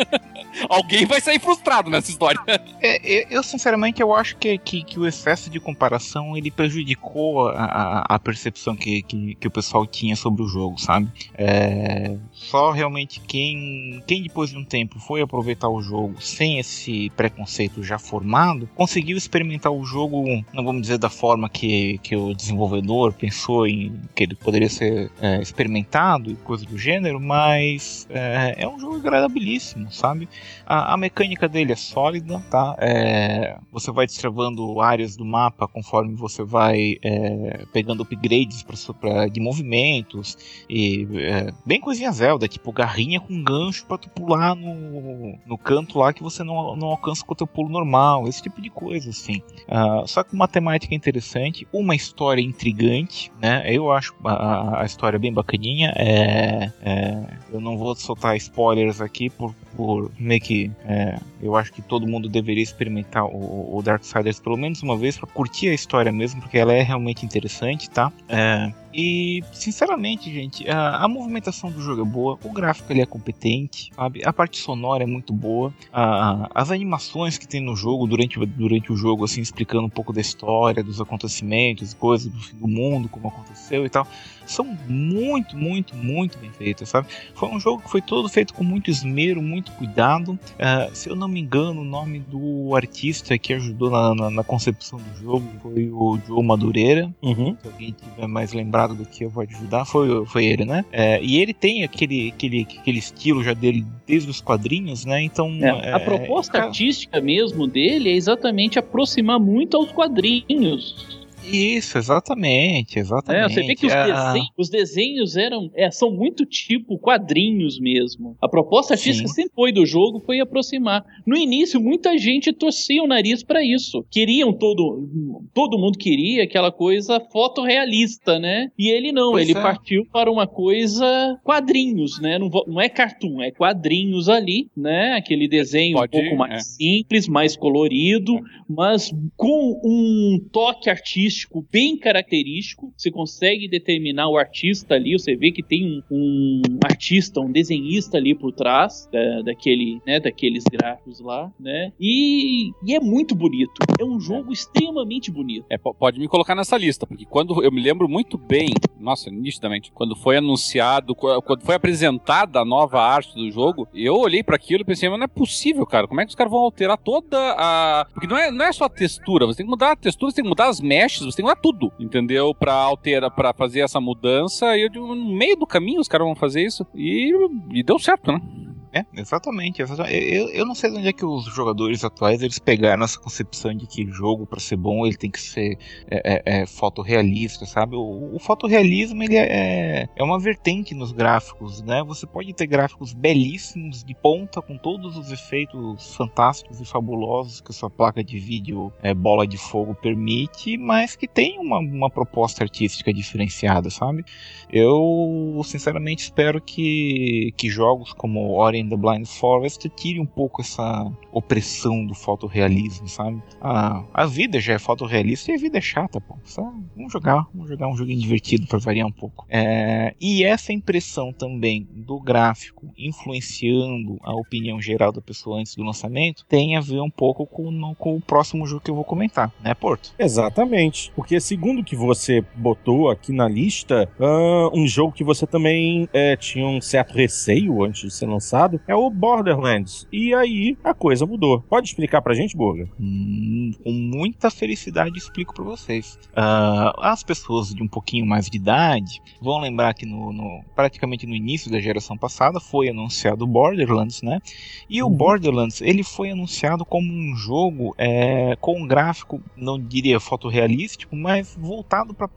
Alguém vai sair frustrado nessa história. É, eu, sinceramente eu acho que, que, que o excesso de comparação ele prejudicou a, a, a percepção que, que, que o pessoal tinha sobre o jogo, sabe? É, só realmente quem, quem depois de um tempo foi aproveitar o jogo sem esse preconceito já formado, conseguiu experimentar o jogo, não vamos dizer da forma que, que o desenvolvedor pensou em que ele poderia ser é, experimentado e coisa do gênero, mas é, é um jogo agradabilíssimo, sabe? A, a mecânica dele é sólida, tá? É, você vai destravando áreas do mapa conforme você vai é, pegando upgrades pra, pra- de movimentos e é, bem coisinha Zelda, tipo garrinha com gancho pra tu pular no, no canto lá que você não, não alcança com o teu pulo normal, esse tipo de coisa, assim. Ah, só que uma temática interessante, uma história intrigante, né? Eu acho a, a- a história bem bacaninha. É, é, eu não vou soltar spoilers aqui por, por meio que é, eu acho que todo mundo deveria experimentar o, o Darksiders pelo menos uma vez para curtir a história mesmo, porque ela é realmente interessante, tá? É, e, sinceramente, gente, a, a movimentação do jogo é boa, o gráfico ele é competente, sabe? A parte sonora é muito boa, a- as animações que tem no jogo durante, durante o jogo, assim, explicando um pouco da história, dos acontecimentos, coisas do fim do mundo, como aconteceu e tal, são muito, muito, muito bem feitas, sabe? Foi um jogo que foi todo feito com muito esmero, muito cuidado. Ah, se eu não não me engano, o nome do artista que ajudou na, na, na concepção do jogo foi o Joe Madureira. Uhum. Se alguém tiver mais lembrado do que eu vou ajudar, foi, foi ele, né? É, e ele tem aquele, aquele, aquele estilo já dele desde os quadrinhos, né? Então. É, a é, proposta é, artística mesmo dele é exatamente aproximar muito aos quadrinhos. Isso, exatamente, exatamente. É, você vê que os, Ah, desenhos, os desenhos eram, é, são muito tipo quadrinhos mesmo. A proposta artística Sim. sempre foi do jogo, foi aproximar. No início, muita gente torcia o nariz pra isso. Queriam todo, todo mundo queria aquela coisa fotorrealista, né? E ele não, Pois ele é. partiu para uma coisa quadrinhos, né? Não, não é cartoon, é quadrinhos ali, né? Aquele desenho Pode- um pouco mais é. simples, mais colorido, mas com um toque artístico bem característico. Você consegue determinar o artista ali, você vê que tem um, um artista, um desenhista ali por trás da, daquele, né, daqueles gráficos lá, né? E, e é muito bonito. É um jogo extremamente bonito. É, po- pode me colocar nessa lista, porque quando eu me lembro muito bem, nossa, nitidamente, quando foi anunciado, qu- quando foi apresentada a nova arte do jogo, eu olhei pra aquilo e pensei, mas não é possível, cara. Como é que os caras vão alterar toda a. Porque não é, não é só a textura, você tem que mudar a textura, você tem que mudar as meshes, você tem mudar tudo, entendeu? Pra alterar, para fazer essa mudança. E eu digo, no meio do caminho os caras vão fazer isso. E, e deu certo, né? É, exatamente. Eu, eu não sei de onde é que os jogadores atuais eles pegaram essa concepção de que jogo para ser bom ele tem que ser é, é, é, fotorrealista, sabe? O, o fotorrealismo ele é, é uma vertente nos gráficos, né? Você pode ter gráficos belíssimos de ponta com todos os efeitos fantásticos e fabulosos que sua placa de vídeo é, bola de fogo permite, mas que tem uma, uma proposta artística diferenciada, sabe? Eu sinceramente espero que, que jogos como Ori and the Blind Forest tire um pouco essa opressão do fotorrealismo, sabe? A, a vida já é fotorrealista e a vida é chata, pô. Só, vamos jogar, vamos jogar um joguinho divertido para variar um pouco. É, e essa impressão também do gráfico influenciando a opinião geral da pessoa antes do lançamento tem a ver um pouco com, no- com o próximo jogo que eu vou comentar, né, Porto? Exatamente. Porque segundo que você botou aqui na lista, ah, um jogo que você também é, tinha um certo receio antes de ser lançado é o Borderlands. E aí a coisa mudou. Pode explicar pra gente, Borga? Hum, com muita felicidade explico para vocês. Ah, as pessoas de um pouquinho mais de idade vão lembrar que no, no- praticamente no início da geração passada foi anunciado o Borderlands, né? E o Uhum. Borderlands ele foi anunciado como um jogo é, com um gráfico, não diria fotorrealístico, mas voltado para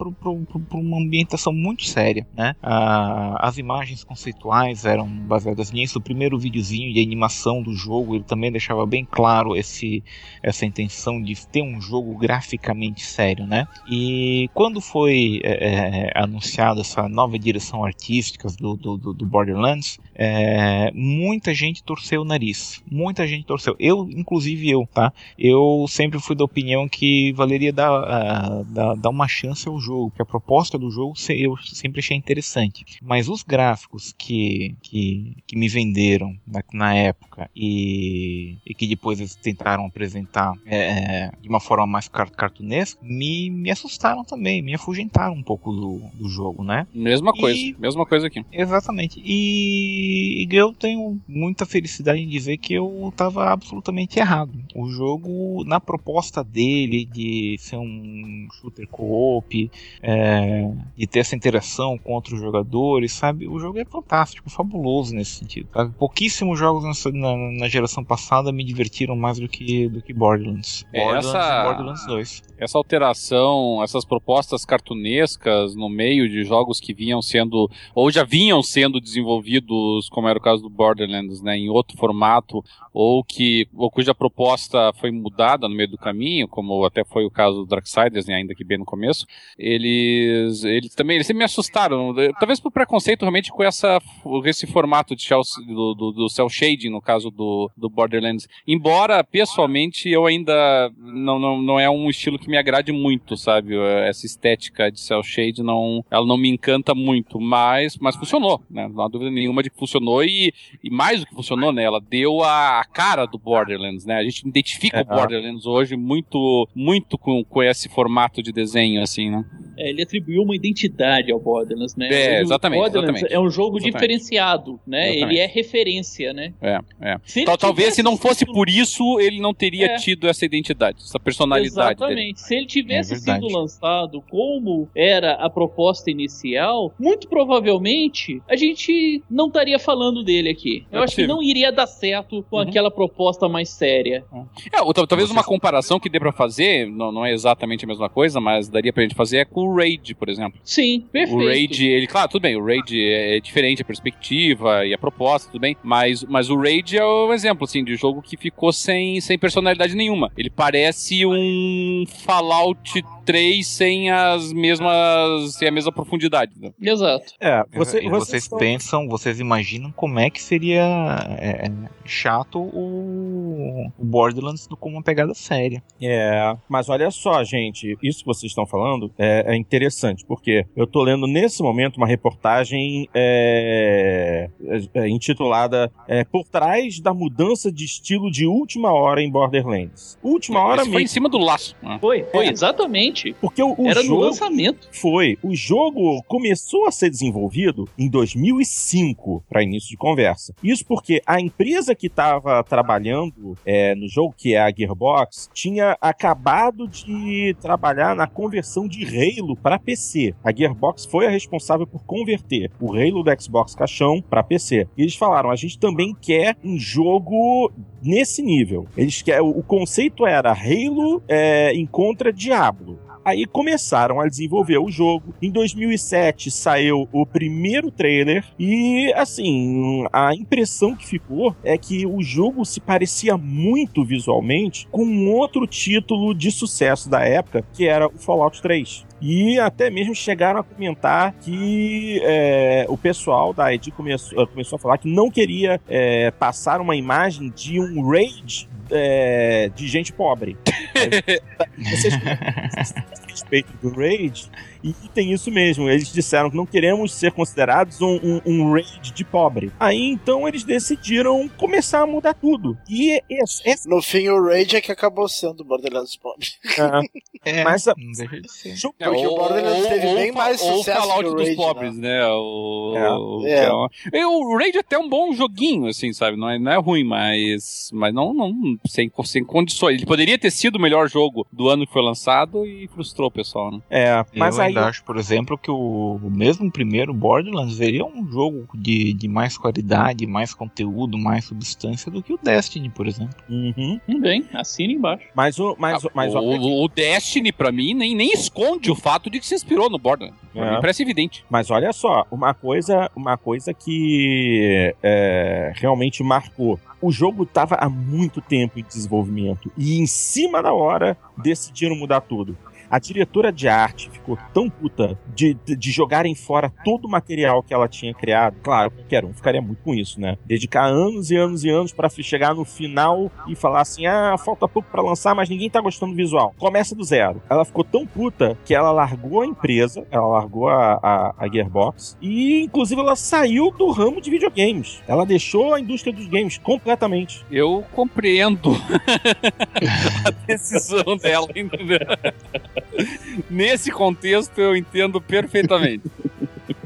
uma ambientação muito séria, né? Ah, as imagens conceituais eram baseadas nisso. O primeiro videozinho de animação do jogo ele também deixava bem claro esse essa intenção de ter um jogo graficamente sério, né? E quando foi é, é, anunciada essa nova direção artística do, do, do- do Borderlands, é, muita gente torceu o nariz. Muita gente torceu. Eu, inclusive eu, tá? Eu sempre fui da opinião que valeria dar, dar, dar uma chance ao jogo, que a proposta do jogo eu sempre achei interessante. Mas os gráficos que, que, que me venderam na, na época e, e que depois eles tentaram apresentar é, de uma forma mais car cartunesca me, me assustaram também, me afugentaram um pouco do, do jogo, né? Mesma coisa, E- mesma coisa aqui. Exatamente. E eu tenho muita felicidade em dizer que eu estava absolutamente errado. O jogo, na proposta dele de ser um shooter co-op, é, de ter essa interação com outros jogadores, sabe? O jogo é fantástico, fabuloso nesse sentido. sabe? Pouquíssimos jogos nessa- na, na geração passada me divertiram mais do que, do que Borderlands. É, Borderlands essa- e Borderlands 2. Essa alteração, essas propostas cartunescas no meio de jogos que vinham sendo, ou já vinham sendo desenvolvidos, como era o caso do Borderlands, né, em outro formato, ou que ou cuja proposta foi mudada no meio do caminho, como até foi o caso do Darksiders, né, ainda que bem no começo, eles, eles também eles me assustaram, talvez por preconceito realmente com essa, esse formato de shell, do, do, do cel shading, no caso do, do Borderlands. Embora, pessoalmente, eu ainda não, não, não é um estilo que me agrade muito, sabe? Essa estética de cel shade não, ela não me encanta muito, mas, mas funcionou, né? Não há dúvida nenhuma de que funcionou e, e mais do que funcionou, né? Ela deu a, cara do Borderlands, né? A gente identifica É. o Borderlands hoje muito, muito com, com esse formato de desenho, assim, né? É, ele atribuiu uma identidade ao Borderlands, né? É, exatamente, Borderlands exatamente. é um jogo Exatamente. diferenciado, né? Exatamente. Ele é referência, né? É, é. Se Tal- talvez se não fosse sido- por isso, ele não teria É. tido essa identidade, essa personalidade dele. Exatamente. Se ele tivesse É sido lançado como era a proposta inicial, muito provavelmente a gente não estaria falando dele aqui. Eu É acho que não iria dar certo com Uhum. aquela proposta mais séria. É, ou tal- talvez uma comparação que dê pra fazer, não, não é exatamente a mesma coisa, mas daria pra gente fazer é com o Raid, por exemplo. Sim, perfeito. O Raid, ele, claro, tudo bem, o Raid é diferente a perspectiva e a proposta, tudo bem, mas, mas o Raid é um exemplo, assim, de jogo que ficou sem, sem personalidade nenhuma. Ele parece um Fallout três sem as mesmas. sem a mesma profundidade. Né? Exato. É, você, vocês pensam, vocês imaginam como é que seria é, é chato o, o Borderlands com uma pegada séria. É, mas olha só, gente, isso que vocês estão falando é, é interessante, porque eu tô lendo nesse momento uma reportagem é, é, é intitulada Por trás da mudança de estilo de última hora em Borderlands. Última hora. Foi em cima do laço. Né? Foi, foi exatamente 20. Porque o, o Era jogo no lançamento. Foi. O jogo começou a ser desenvolvido em 2005, para início de conversa. Isso porque a empresa que estava trabalhando é, no jogo, que é a Gearbox, tinha acabado de trabalhar na conversão de Halo para PC. A Gearbox foi a responsável por converter o Halo do Xbox Caixão para PC. E eles falaram: a gente também quer um jogo nesse nível. Eles quer, o conceito era Halo é, encontra Diablo. Aí começaram a desenvolver o jogo. Em 2007 saiu o primeiro trailer e assim, a impressão que ficou é que o jogo se parecia muito visualmente com um outro título de sucesso da época, que era o Fallout 3. E até mesmo chegaram a comentar que é, o pessoal da ID começou, começou a falar que não queria é, passar uma imagem de um raid é, de gente pobre. (laughs) Vocês respeito do raid e tem isso mesmo. Eles disseram que não queremos ser considerados um, um, um raid de pobre. Aí então eles decidiram começar a mudar tudo. E esse, esse No fim, o Rage é que acabou sendo Borderlands Pobre. É, Mas a- não deixa de ser. É, Porque o Borderlands teve bem ou- mais ou sucesso o Fallout que o dos Raid, pobres, né? O, É. o- É. é o Raid é até um bom joguinho, assim, sabe? Não é, não é ruim, mas, mas não, não sem, sem condições. Ele poderia ter sido o melhor jogo do ano que foi lançado e frustrou o pessoal, né? É, mas eu aí ainda acho, por exemplo, que o, o mesmo primeiro Borderlands seria um jogo de, de mais qualidade, mais conteúdo, mais substância do que o Destiny, por exemplo. Uhum. Bem, assina embaixo. Mas o mas, Ah, mas o, o- o Destiny, pra mim, nem, nem esconde o fato de que se inspirou no Borderlands. É. mim parece evidente. Mas olha só, uma coisa, uma coisa que é, realmente marcou. O jogo estava há muito tempo em desenvolvimento e em cima da hora decidiram mudar tudo. A diretora de arte ficou tão puta de, de, de jogarem fora todo o material que ela tinha criado. Claro, qualquer um ficaria muito com isso, né? Dedicar anos e anos e anos para chegar no final e falar assim: ah, falta pouco para lançar, mas ninguém tá gostando do visual. Começa do zero. Ela ficou tão puta que ela largou a empresa, ela largou a, a, a Gearbox e, inclusive, ela saiu do ramo de videogames. Ela deixou a indústria dos games completamente. Eu compreendo (laughs) a decisão dela, entendeu? Nesse contexto eu entendo perfeitamente.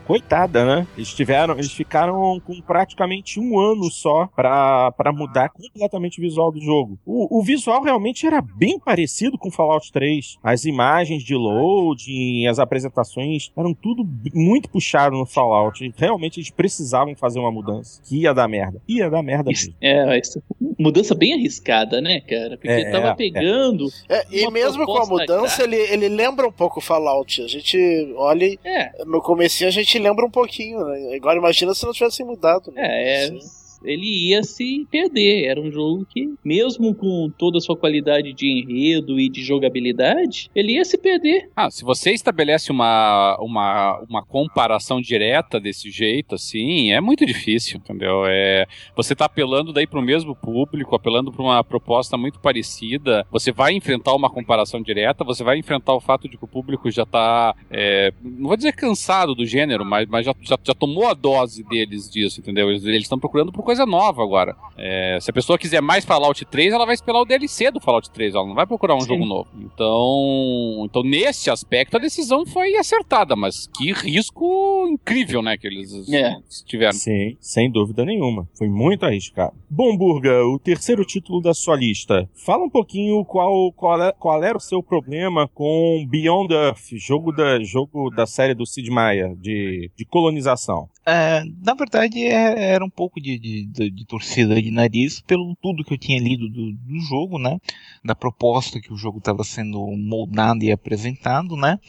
Coitada, né? Eles tiveram, eles ficaram com praticamente um ano só pra pra mudar completamente o visual do jogo. O, o visual realmente era bem parecido com Fallout 3. As imagens de loading, as apresentações, eram tudo muito puxado no Fallout. Realmente eles precisavam fazer uma mudança. Que ia dar merda. Ia dar merda Isso, mesmo. é, mas mudança bem arriscada, né, cara? Porque É, tava é. pegando. É, e mesmo com a mudança, ele, ele lembra um pouco o Fallout. A gente olha e É, no comecinho a gente lembra um pouquinho, né? Agora imagina se não tivesse mudado. Né? é, é. Sim. Ele ia se perder. Era um jogo que, mesmo com toda a sua qualidade de enredo e de jogabilidade, ele ia se perder. Ah, se você estabelece uma, uma, uma comparação direta desse jeito, assim, é muito difícil, entendeu? É, você tá apelando daí pro mesmo público, apelando para uma proposta muito parecida, você vai enfrentar uma comparação direta, você vai enfrentar o fato de que o público já tá, é, não vou dizer cansado do gênero, mas, mas já, já, já tomou a dose deles disso, entendeu? Eles estão procurando por coisa coisa nova agora. É, se a pessoa quiser mais Fallout 3, ela vai esperar o DLC do Fallout 3, ela não vai procurar um Sim. jogo novo. Então, então, nesse aspecto, a decisão foi acertada, mas que risco incrível, né, que eles é. tiveram. Sim, sem dúvida nenhuma. Foi muito arriscado. Bom, Burga, o terceiro título da sua lista. Fala um pouquinho qual, qual, é, qual era o seu problema com Beyond Earth, jogo da, jogo da série do Sid Meier, de, de colonização. É, na verdade, é, era um pouco de, de, de, de, torcida de nariz pelo tudo que eu tinha lido do, do jogo, né? Da proposta que o jogo estava sendo moldado e apresentado, né?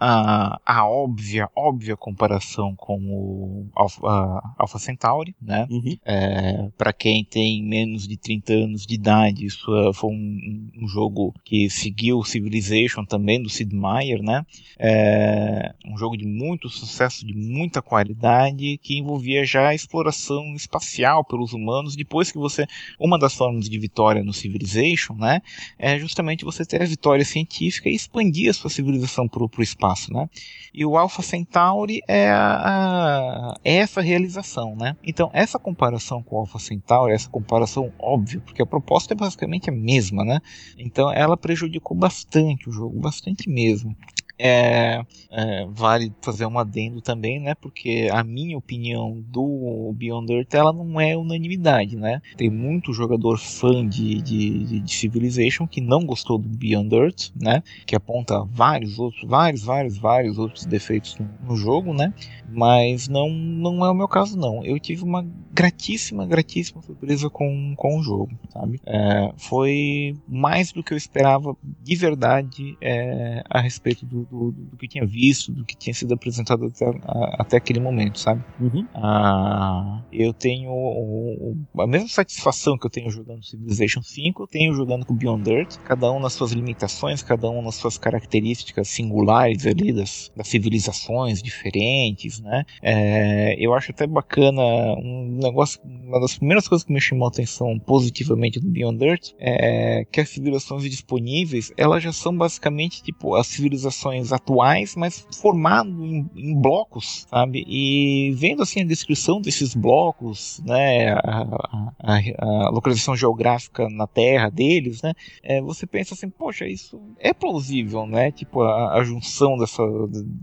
a, a óbvia, óbvia comparação com o Alpha, Alpha Centauri, né? Uhum. É, para quem tem menos de 30 anos de idade, isso foi um, um jogo que seguiu o Civilization também do Sid Meier, né? É, um jogo de muito sucesso, de muita qualidade, que envolvia já a exploração espacial pelos humanos. Depois que você, uma das formas de vitória no Civilization, né, é justamente você ter a vitória científica e expandir a sua civilização para o espaço né? E o Alpha Centauri é, a, é essa realização, né? Então essa comparação com o Alpha Centauri, essa comparação óbvia, porque a proposta é basicamente a mesma, né? Então ela prejudicou bastante o jogo, bastante mesmo. É, é, vale fazer um adendo também, né? Porque a minha opinião do Beyond Earth ela não é unanimidade, né? Tem muito jogador fã de, de, de Civilization que não gostou do Beyond Earth, né? Que aponta vários outros, vários, vários, vários outros defeitos no, jogo, né? Mas não, não é o meu caso, não. Eu tive uma gratíssima, gratíssima surpresa com, com o jogo, sabe? É, foi mais do que eu esperava de verdade é, a respeito do, do, do, que tinha visto, do que tinha sido apresentado até, a, até aquele momento, sabe? Uhum. Ah, eu tenho o, o, a mesma satisfação que eu tenho jogando Civilization 5, eu tenho jogando com Beyond Earth, cada um nas suas limitações, cada um nas suas características singulares ali das, das civilizações diferentes, né? É, eu acho até bacana um negócio, uma das primeiras coisas que me chamou a atenção positivamente do Beyond Earth é que as civilizações disponíveis, elas já são basicamente tipo as civilizações atuais, mas formado em, em blocos, sabe? E vendo assim a descrição desses blocos, né, a, a, a localização geográfica na Terra deles, né, é, você pensa assim, poxa, isso é plausível, né? Tipo a, a junção dessa,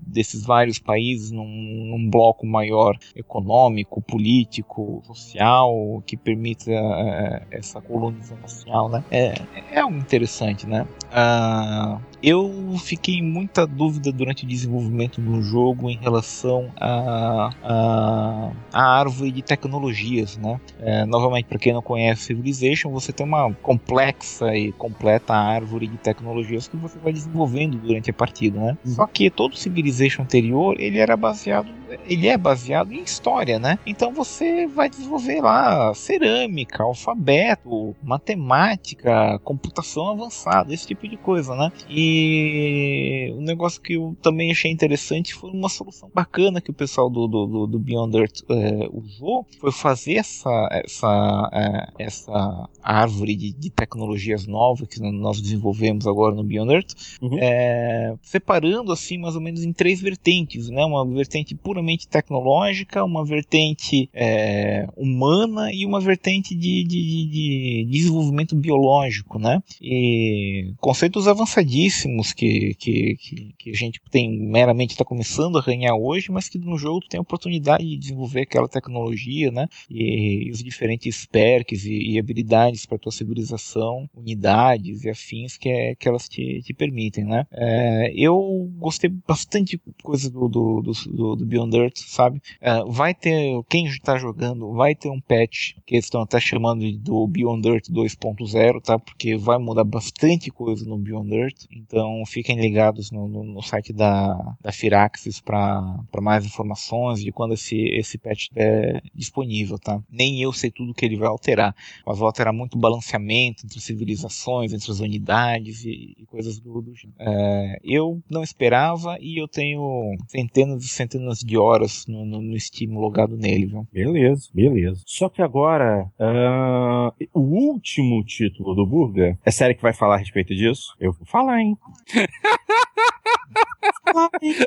desses vários países num, num bloco maior econômico, político, social que permita uh, essa colonização social, né? É, é algo interessante, né? Uh, eu fiquei muita dúvida durante o desenvolvimento do jogo em relação à a, a, a, árvore de tecnologias, né? É, novamente, para quem não conhece Civilization, você tem uma complexa e completa árvore de tecnologias que você vai desenvolvendo durante a partida, né? Uhum. Só que todo Civilization anterior, ele era baseado, ele é baseado em história, né? Então você vai desenvolver lá cerâmica, alfabeto, matemática, computação avançada, esse tipo de coisa, né? E um negócio que eu também achei interessante foi uma solução bacana que o pessoal do, do, do Beyond Earth é, usou, foi fazer essa, essa, é, essa árvore de, de, tecnologias novas que nós desenvolvemos agora no Beyond Earth, uhum. é, separando assim mais ou menos em três vertentes, né? Uma vertente puramente tecnológica, uma vertente é, humana e uma vertente de, de, de, desenvolvimento biológico, né? E conceitos avançadíssimos que, que, que, que a gente tem meramente está começando a ganhar hoje, mas que no jogo tem a oportunidade de desenvolver aquela tecnologia, né? E, e os diferentes perks e, e habilidades para tua civilização, unidades e afins que, é, que elas te, te permitem, né? É, eu gostei bastante coisa do, do, do, do Earth, sabe? É, vai ter, quem está jogando, vai ter um patch que eles estão até chamando do Beyond Earth 2.0, tá? Porque vai mudar bastante coisa no Beyond Earth. Então fiquem ligados no, no, no site da, da Firaxis para mais informações de quando esse, esse patch estiver disponível, tá? Nem eu sei tudo que ele vai alterar, mas vai alterar muito balanceamento entre civilizações, entre as unidades e, e coisas do, do gênero. É, eu não esperava e eu tenho centenas e centenas de horas no, no, no Steam logado nele, viu? Beleza, beleza. Só que agora, uh, o último título do Burger, é série que vai falar a respeito disso? Eu vou falar, hein?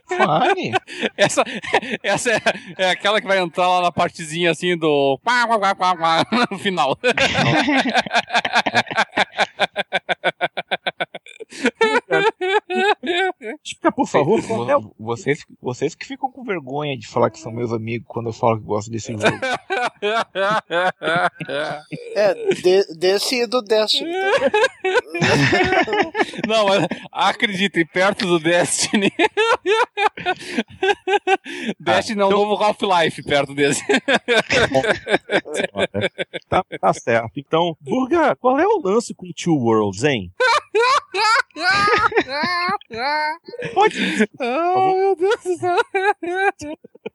Fale. (laughs) Essa, essa é, é aquela que vai entrar lá na partezinha assim do. quá, quá, quá, quá, quá, No final. (laughs) Explica, por favor, vo- vocês, vocês que ficam com vergonha de falar que são meus amigos quando eu falo que gosto desse jogo. É, de- desse e do Destiny. (laughs) Não, mas acreditem, perto do Destiny. (laughs) Destiny é um novo Half-Life perto desse. Tá, tá certo. Então, Burga, qual é o lance com Two Worlds, hein? (laughs) Pode Oh, meu Deus do céu. (laughs)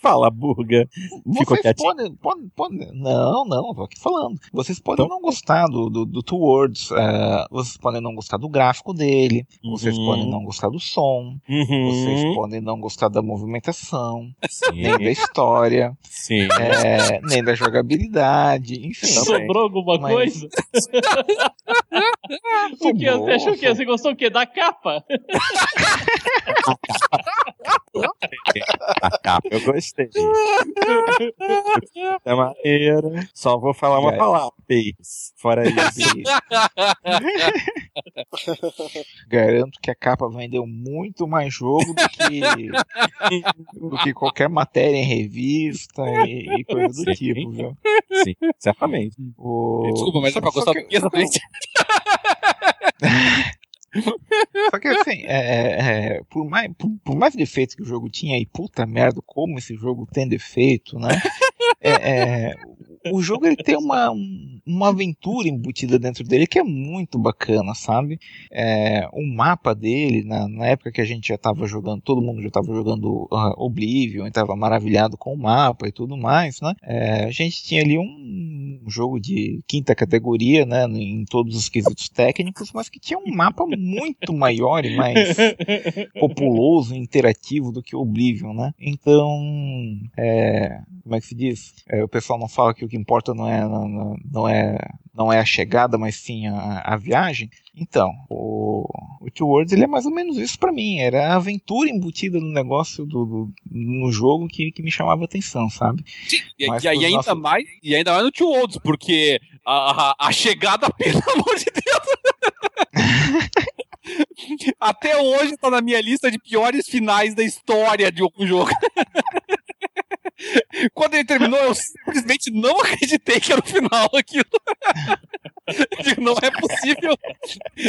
falar, Burga. Ficou Vocês quietinho. podem, podem, podem. Não, não, tô aqui falando. Vocês podem não gostar do, do, do Two Words, eh, vocês podem não gostar do gráfico dele, vocês Uhum. podem não gostar do som, Uhum. vocês podem não gostar da movimentação, Sim, nem da história, sim. eh, nem da jogabilidade, enfim. Também. Sobrou alguma Mas- coisa? (laughs) O que? Sobrou, Você achou o quê? Você gostou o quê? Da capa? (laughs) A capa eu gostei. (laughs) É maneira. Só vou falar uma É. palavra. Pace. Fora isso. (laughs) Garanto que a capa vendeu muito mais jogo do que, do que qualquer matéria em revista e, e coisa do Sim. tipo, viu? Sim, certamente. O- Desculpa, mas é pra só gostar que- do que? (laughs) Só que assim, é, é, por, mais, por, por mais defeitos que o jogo tinha, e puta merda, como esse jogo tem defeito, né? É, é, o jogo ele tem uma, um- uma aventura embutida dentro dele que é muito bacana, sabe? É, o mapa dele, na, na época que a gente já tava jogando, todo mundo já tava jogando ah, Oblivion e tava maravilhado com o mapa e tudo mais, né? É, a gente tinha ali um jogo de quinta categoria, né? Em todos os quesitos técnicos, mas que tinha um mapa muito maior e mais populoso e interativo do que Oblivion, né? Então, é, como é que se diz? É, o pessoal não fala que o que importa não é, não, não é, não é a chegada, mas sim a, a viagem. Então, o, o Two Worlds ele é mais ou menos isso pra mim. Era a aventura embutida no negócio do, do- no jogo que, que me chamava a atenção, sabe? E, Mas e- e pros ainda nossos- mais, e ainda mais no Two Olds, porque a, a, a chegada, (laughs) pelo amor de Deus. (laughs) Até hoje tá na minha lista de piores finais da história de algum jogo. (laughs) (laughs) Quando ele terminou, eu simplesmente não acreditei que era o final aquilo. (laughs) Digo, não é possível.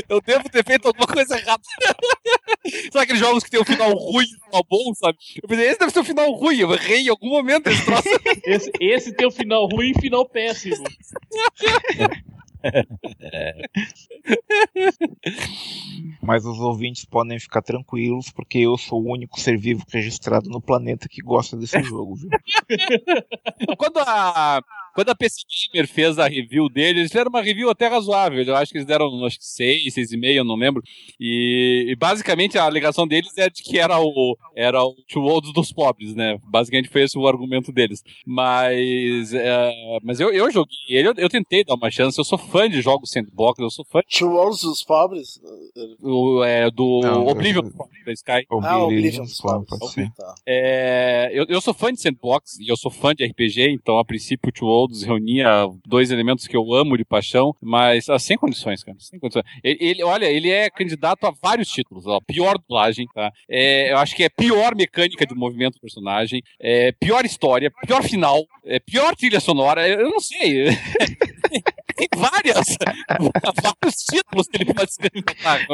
Eu devo ter feito alguma coisa errada. (laughs) Sabe aqueles jogos que tem um final ruim e um final bom, sabe? Eu pensei, esse deve ser um final ruim. Eu errei em algum momento esse troço. Esse, esse tem um final ruim e final péssimo. (laughs) Mas os ouvintes podem ficar tranquilos, porque eu sou o único ser vivo registrado no planeta que gosta desse jogo, viu? (laughs) quando a quando a PC Gamer fez a review dele, eles fizeram uma review até razoável. Eu acho que eles deram acho que 6, 6,5, eu não lembro. E, e basicamente a alegação deles é de que era o era o Two Worlds dos pobres, né? Basicamente foi esse o argumento deles. Mas é, mas eu, eu joguei ele, eu, eu tentei dar uma chance. Eu sou fã de jogos sandbox, eu sou fã Two Worlds dos pobres? do, é, do Não, Oblivion eu- da Sky. Ah, Oblivion dos pobres. ser. Tá. É, eu, eu sou fã de sandbox e eu sou fã de RPG, então a princípio o Two Worlds reunia dois elementos que eu amo de paixão, mas ah, sem condições, cara, sem condições. Ele, ele- olha, ele é candidato a vários títulos, ó, pior dublagem, tá? É, eu acho que é pior mecânica de movimento do personagem, é, pior história, pior final, é, pior trilha sonora, eu não sei. (laughs) Tem várias, vários títulos que ele pode experimentar.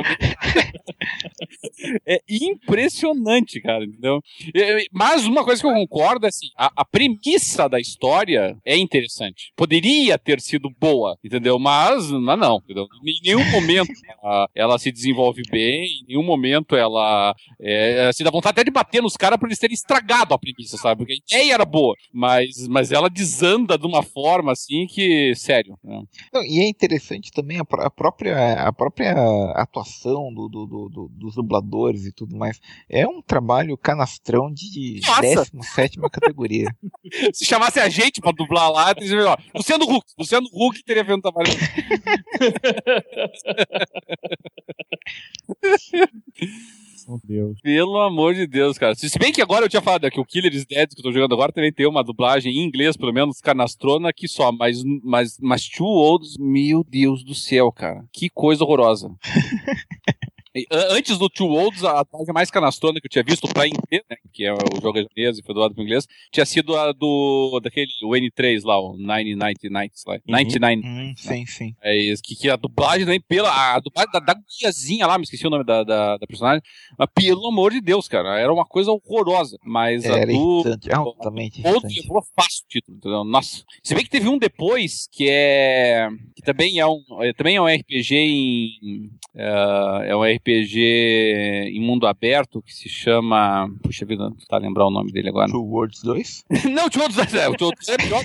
É impressionante, cara, entendeu? É, Mas uma coisa que eu concordo é assim, a, a premissa da história é interessante. Poderia ter sido boa, entendeu? Mas, mas não, entendeu? Em nenhum momento ela, ela se desenvolve bem, em nenhum momento ela é, se dá vontade até de bater nos caras por eles terem estragado a premissa, sabe? Porque a ideia era boa, mas, mas ela desanda de uma forma assim que, sério, né? Não, e é interessante também a, a própria, a própria atuação do, do- do- do- dos dubladores e tudo mais. É um trabalho canastrão de Nossa! 17 categoria. (laughs) Se chamasse a gente pra dublar lá, teria melhor. Luciano Huck. Luciano Huck teria feito um trabalho. (laughs) Meu Deus. Pelo amor de Deus, cara. Se se bem que agora eu tinha falado que o Killer is Dead que eu tô jogando agora também tem uma dublagem em inglês, pelo menos, canastrona aqui só. Mas, mas, mas Two Olds, meu Deus do céu, cara. Que coisa horrorosa. (laughs) A- Antes do Two Olds, a dublagem mais canastrona que eu tinha visto pra inglês, né, que é o jogo japonês e foi doado pro inglês, tinha sido a do, daquele, o N3 lá, o 999, lá, 99. Hum, sim, sim. É isso, que, que a dublagem também, pela, a dublagem da, da guriazinha lá, me esqueci o nome da, da, da personagem, mas pelo amor de Deus, cara, era uma coisa horrorosa, mas a Era do... irritante, altamente Outro levou fácil o título, entendeu? Nossa. Se bem que teve um depois que é. que também é um. é- também é um RPG em. é, é um RPG em mundo aberto que se chama. Puxa vida, não tá lembrar o nome dele agora. Two Worlds 2? (laughs) não, o Tio Dos é, o Tio Dos é pior.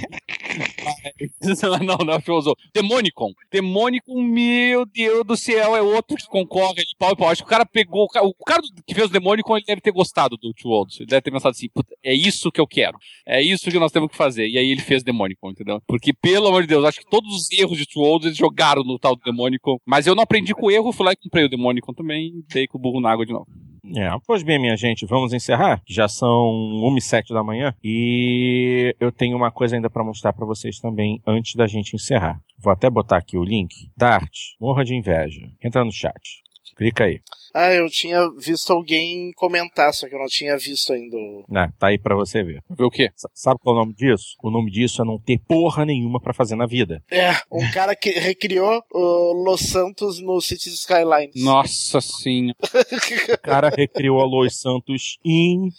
(laughs) Não, não, Dos. Demonicon. Demonicon, meu Deus do céu, é outro que concorre de pau e pau. Acho que o cara pegou. o ca- O cara que fez o Demonicon, ele deve ter gostado do Tio Olds. Ele deve ter pensado assim, "Puta, é isso que eu quero. É isso que nós temos que fazer. E aí ele fez Demonicon, entendeu? Porque, pelo amor de Deus, acho que todos os erros de Two Olds eles jogaram no tal do Demonicon. Mas eu não aprendi com o erro, fui lá e comprei o Demonicon também dei com o burro na água de novo. É, pois bem, minha gente, vamos encerrar. Já são 1 e 7 da manhã e eu tenho uma coisa ainda pra mostrar pra vocês também antes da gente encerrar. Vou até botar aqui o link. Dart, morra de inveja. Entra no chat. Clica aí. Ah, eu tinha visto alguém comentar, só que eu não tinha visto ainda. o- Ah, tá aí pra você ver. Ver o quê? S- Sabe qual é o nome disso? O nome disso é não ter porra nenhuma pra fazer na vida. É, um cara que recriou o Los Santos no Cities Skylines. Nossa senhora. O cara recriou a Los Santos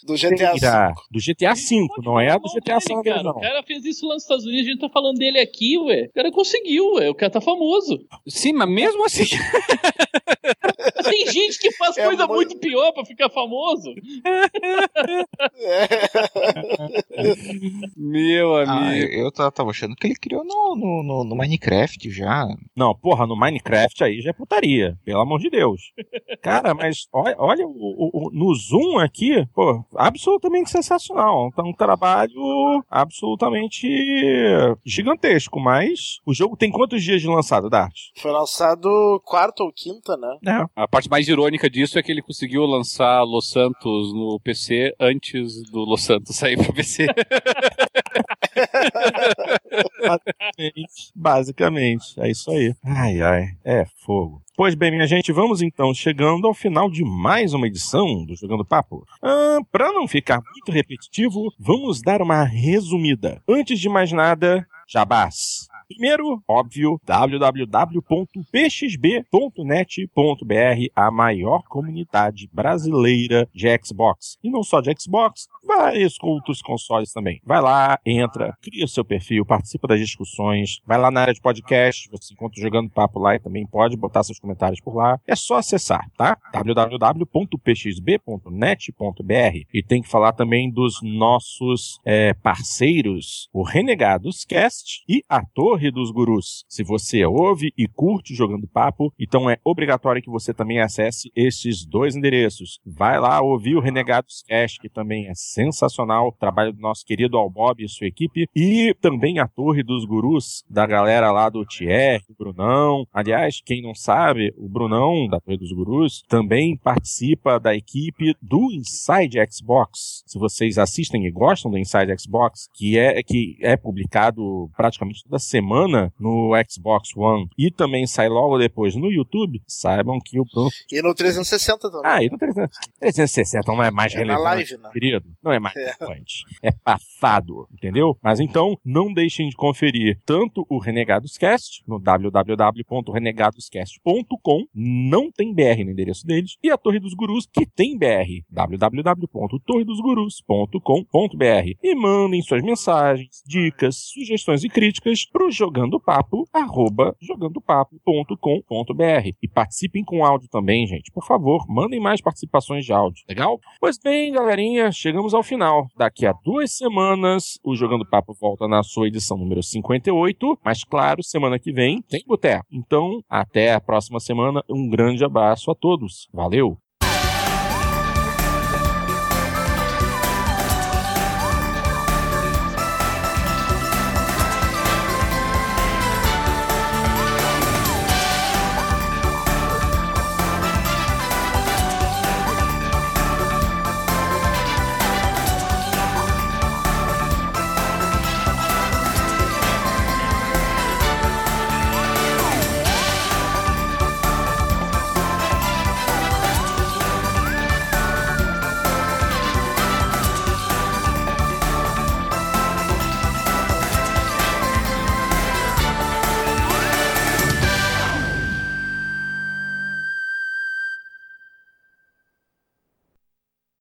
Do GTA V. Do GTA V, não é a do GTA San Ele, Andreas, cara, não. O cara fez isso lá nos Estados Unidos, a gente tá falando dele aqui, ué. O cara conseguiu, ué. O cara tá famoso. Sim, mas mesmo assim. (laughs) Tem gente que faz É coisa muito- muito pior pra ficar famoso. Meu Ah, amigo. eu, eu ta- tava achando que ele criou no, no, no- no Minecraft já. Não, porra, no Minecraft aí já é putaria, pelo amor de Deus. Cara, mas olha, olha o, o- o- no Zoom aqui, pô, absolutamente sensacional. Tá um trabalho absolutamente gigantesco, mas o jogo tem quantos dias de lançado, Dart? Foi lançado quarta ou quinta, né? É, A parte mais irônica disso é que ele conseguiu lançar Los Santos no PC antes do Los Santos sair pro PC. basicamente, basicamente, é isso aí. Ai, ai, é fogo. Pois bem, minha gente, vamos então chegando ao final de mais uma edição do Jogando Papo. Ah, Para não ficar muito repetitivo, vamos dar uma resumida. Antes de mais nada, jabás. Primeiro, óbvio, www.pxb.net.br, a maior comunidade brasileira de Xbox. E não só de Xbox, vários outros consoles também. Vai lá, entra, cria seu perfil, participa das discussões, vai lá na área de podcast, você encontra o jogando papo lá e também pode botar seus comentários por lá. É só acessar, tá? www.pxb.net.br e tem que falar também dos nossos é, parceiros, o Renegados Cast e a Torre dos Gurus. Se você ouve e curte jogando papo, então é obrigatório que você também acesse esses dois endereços. Vai lá ouvir o Renegados Cast, que também é sensacional, o trabalho do nosso querido Albob e sua equipe, e também a Torre dos Gurus, da galera lá do Thierry, do Brunão. Aliás, quem não sabe, o Brunão, da Torre dos Gurus, também participa da equipe do Inside Xbox. Se vocês assistem e gostam do Inside Xbox, que é, que é publicado praticamente toda semana no Xbox One e também sai logo depois no YouTube, saibam que o Bruno. E no 360 também. Ah, e no 300 360 não é mais é na relevante live, né? querido, não é mais É. relevante. É passado, entendeu? Mas então, não deixem de conferir tanto o Renegados Cast no www.renegadoscast.com, não tem BR no endereço deles, e a Torre dos Gurus, que tem BR, www.torredosgurus.com.br. E mandem suas mensagens, dicas, sugestões e críticas pro jogandopapo, arroba jogandopapo.com.br. E participem com áudio também, gente. Por favor, mandem mais participações de áudio, legal? Pois bem, galerinha, chegamos ao final. Daqui a duas semanas, o Jogando Papo volta na sua edição número 58. Mas, claro, semana que vem tem boteco. Então, até a próxima semana. Um grande abraço a todos. Valeu!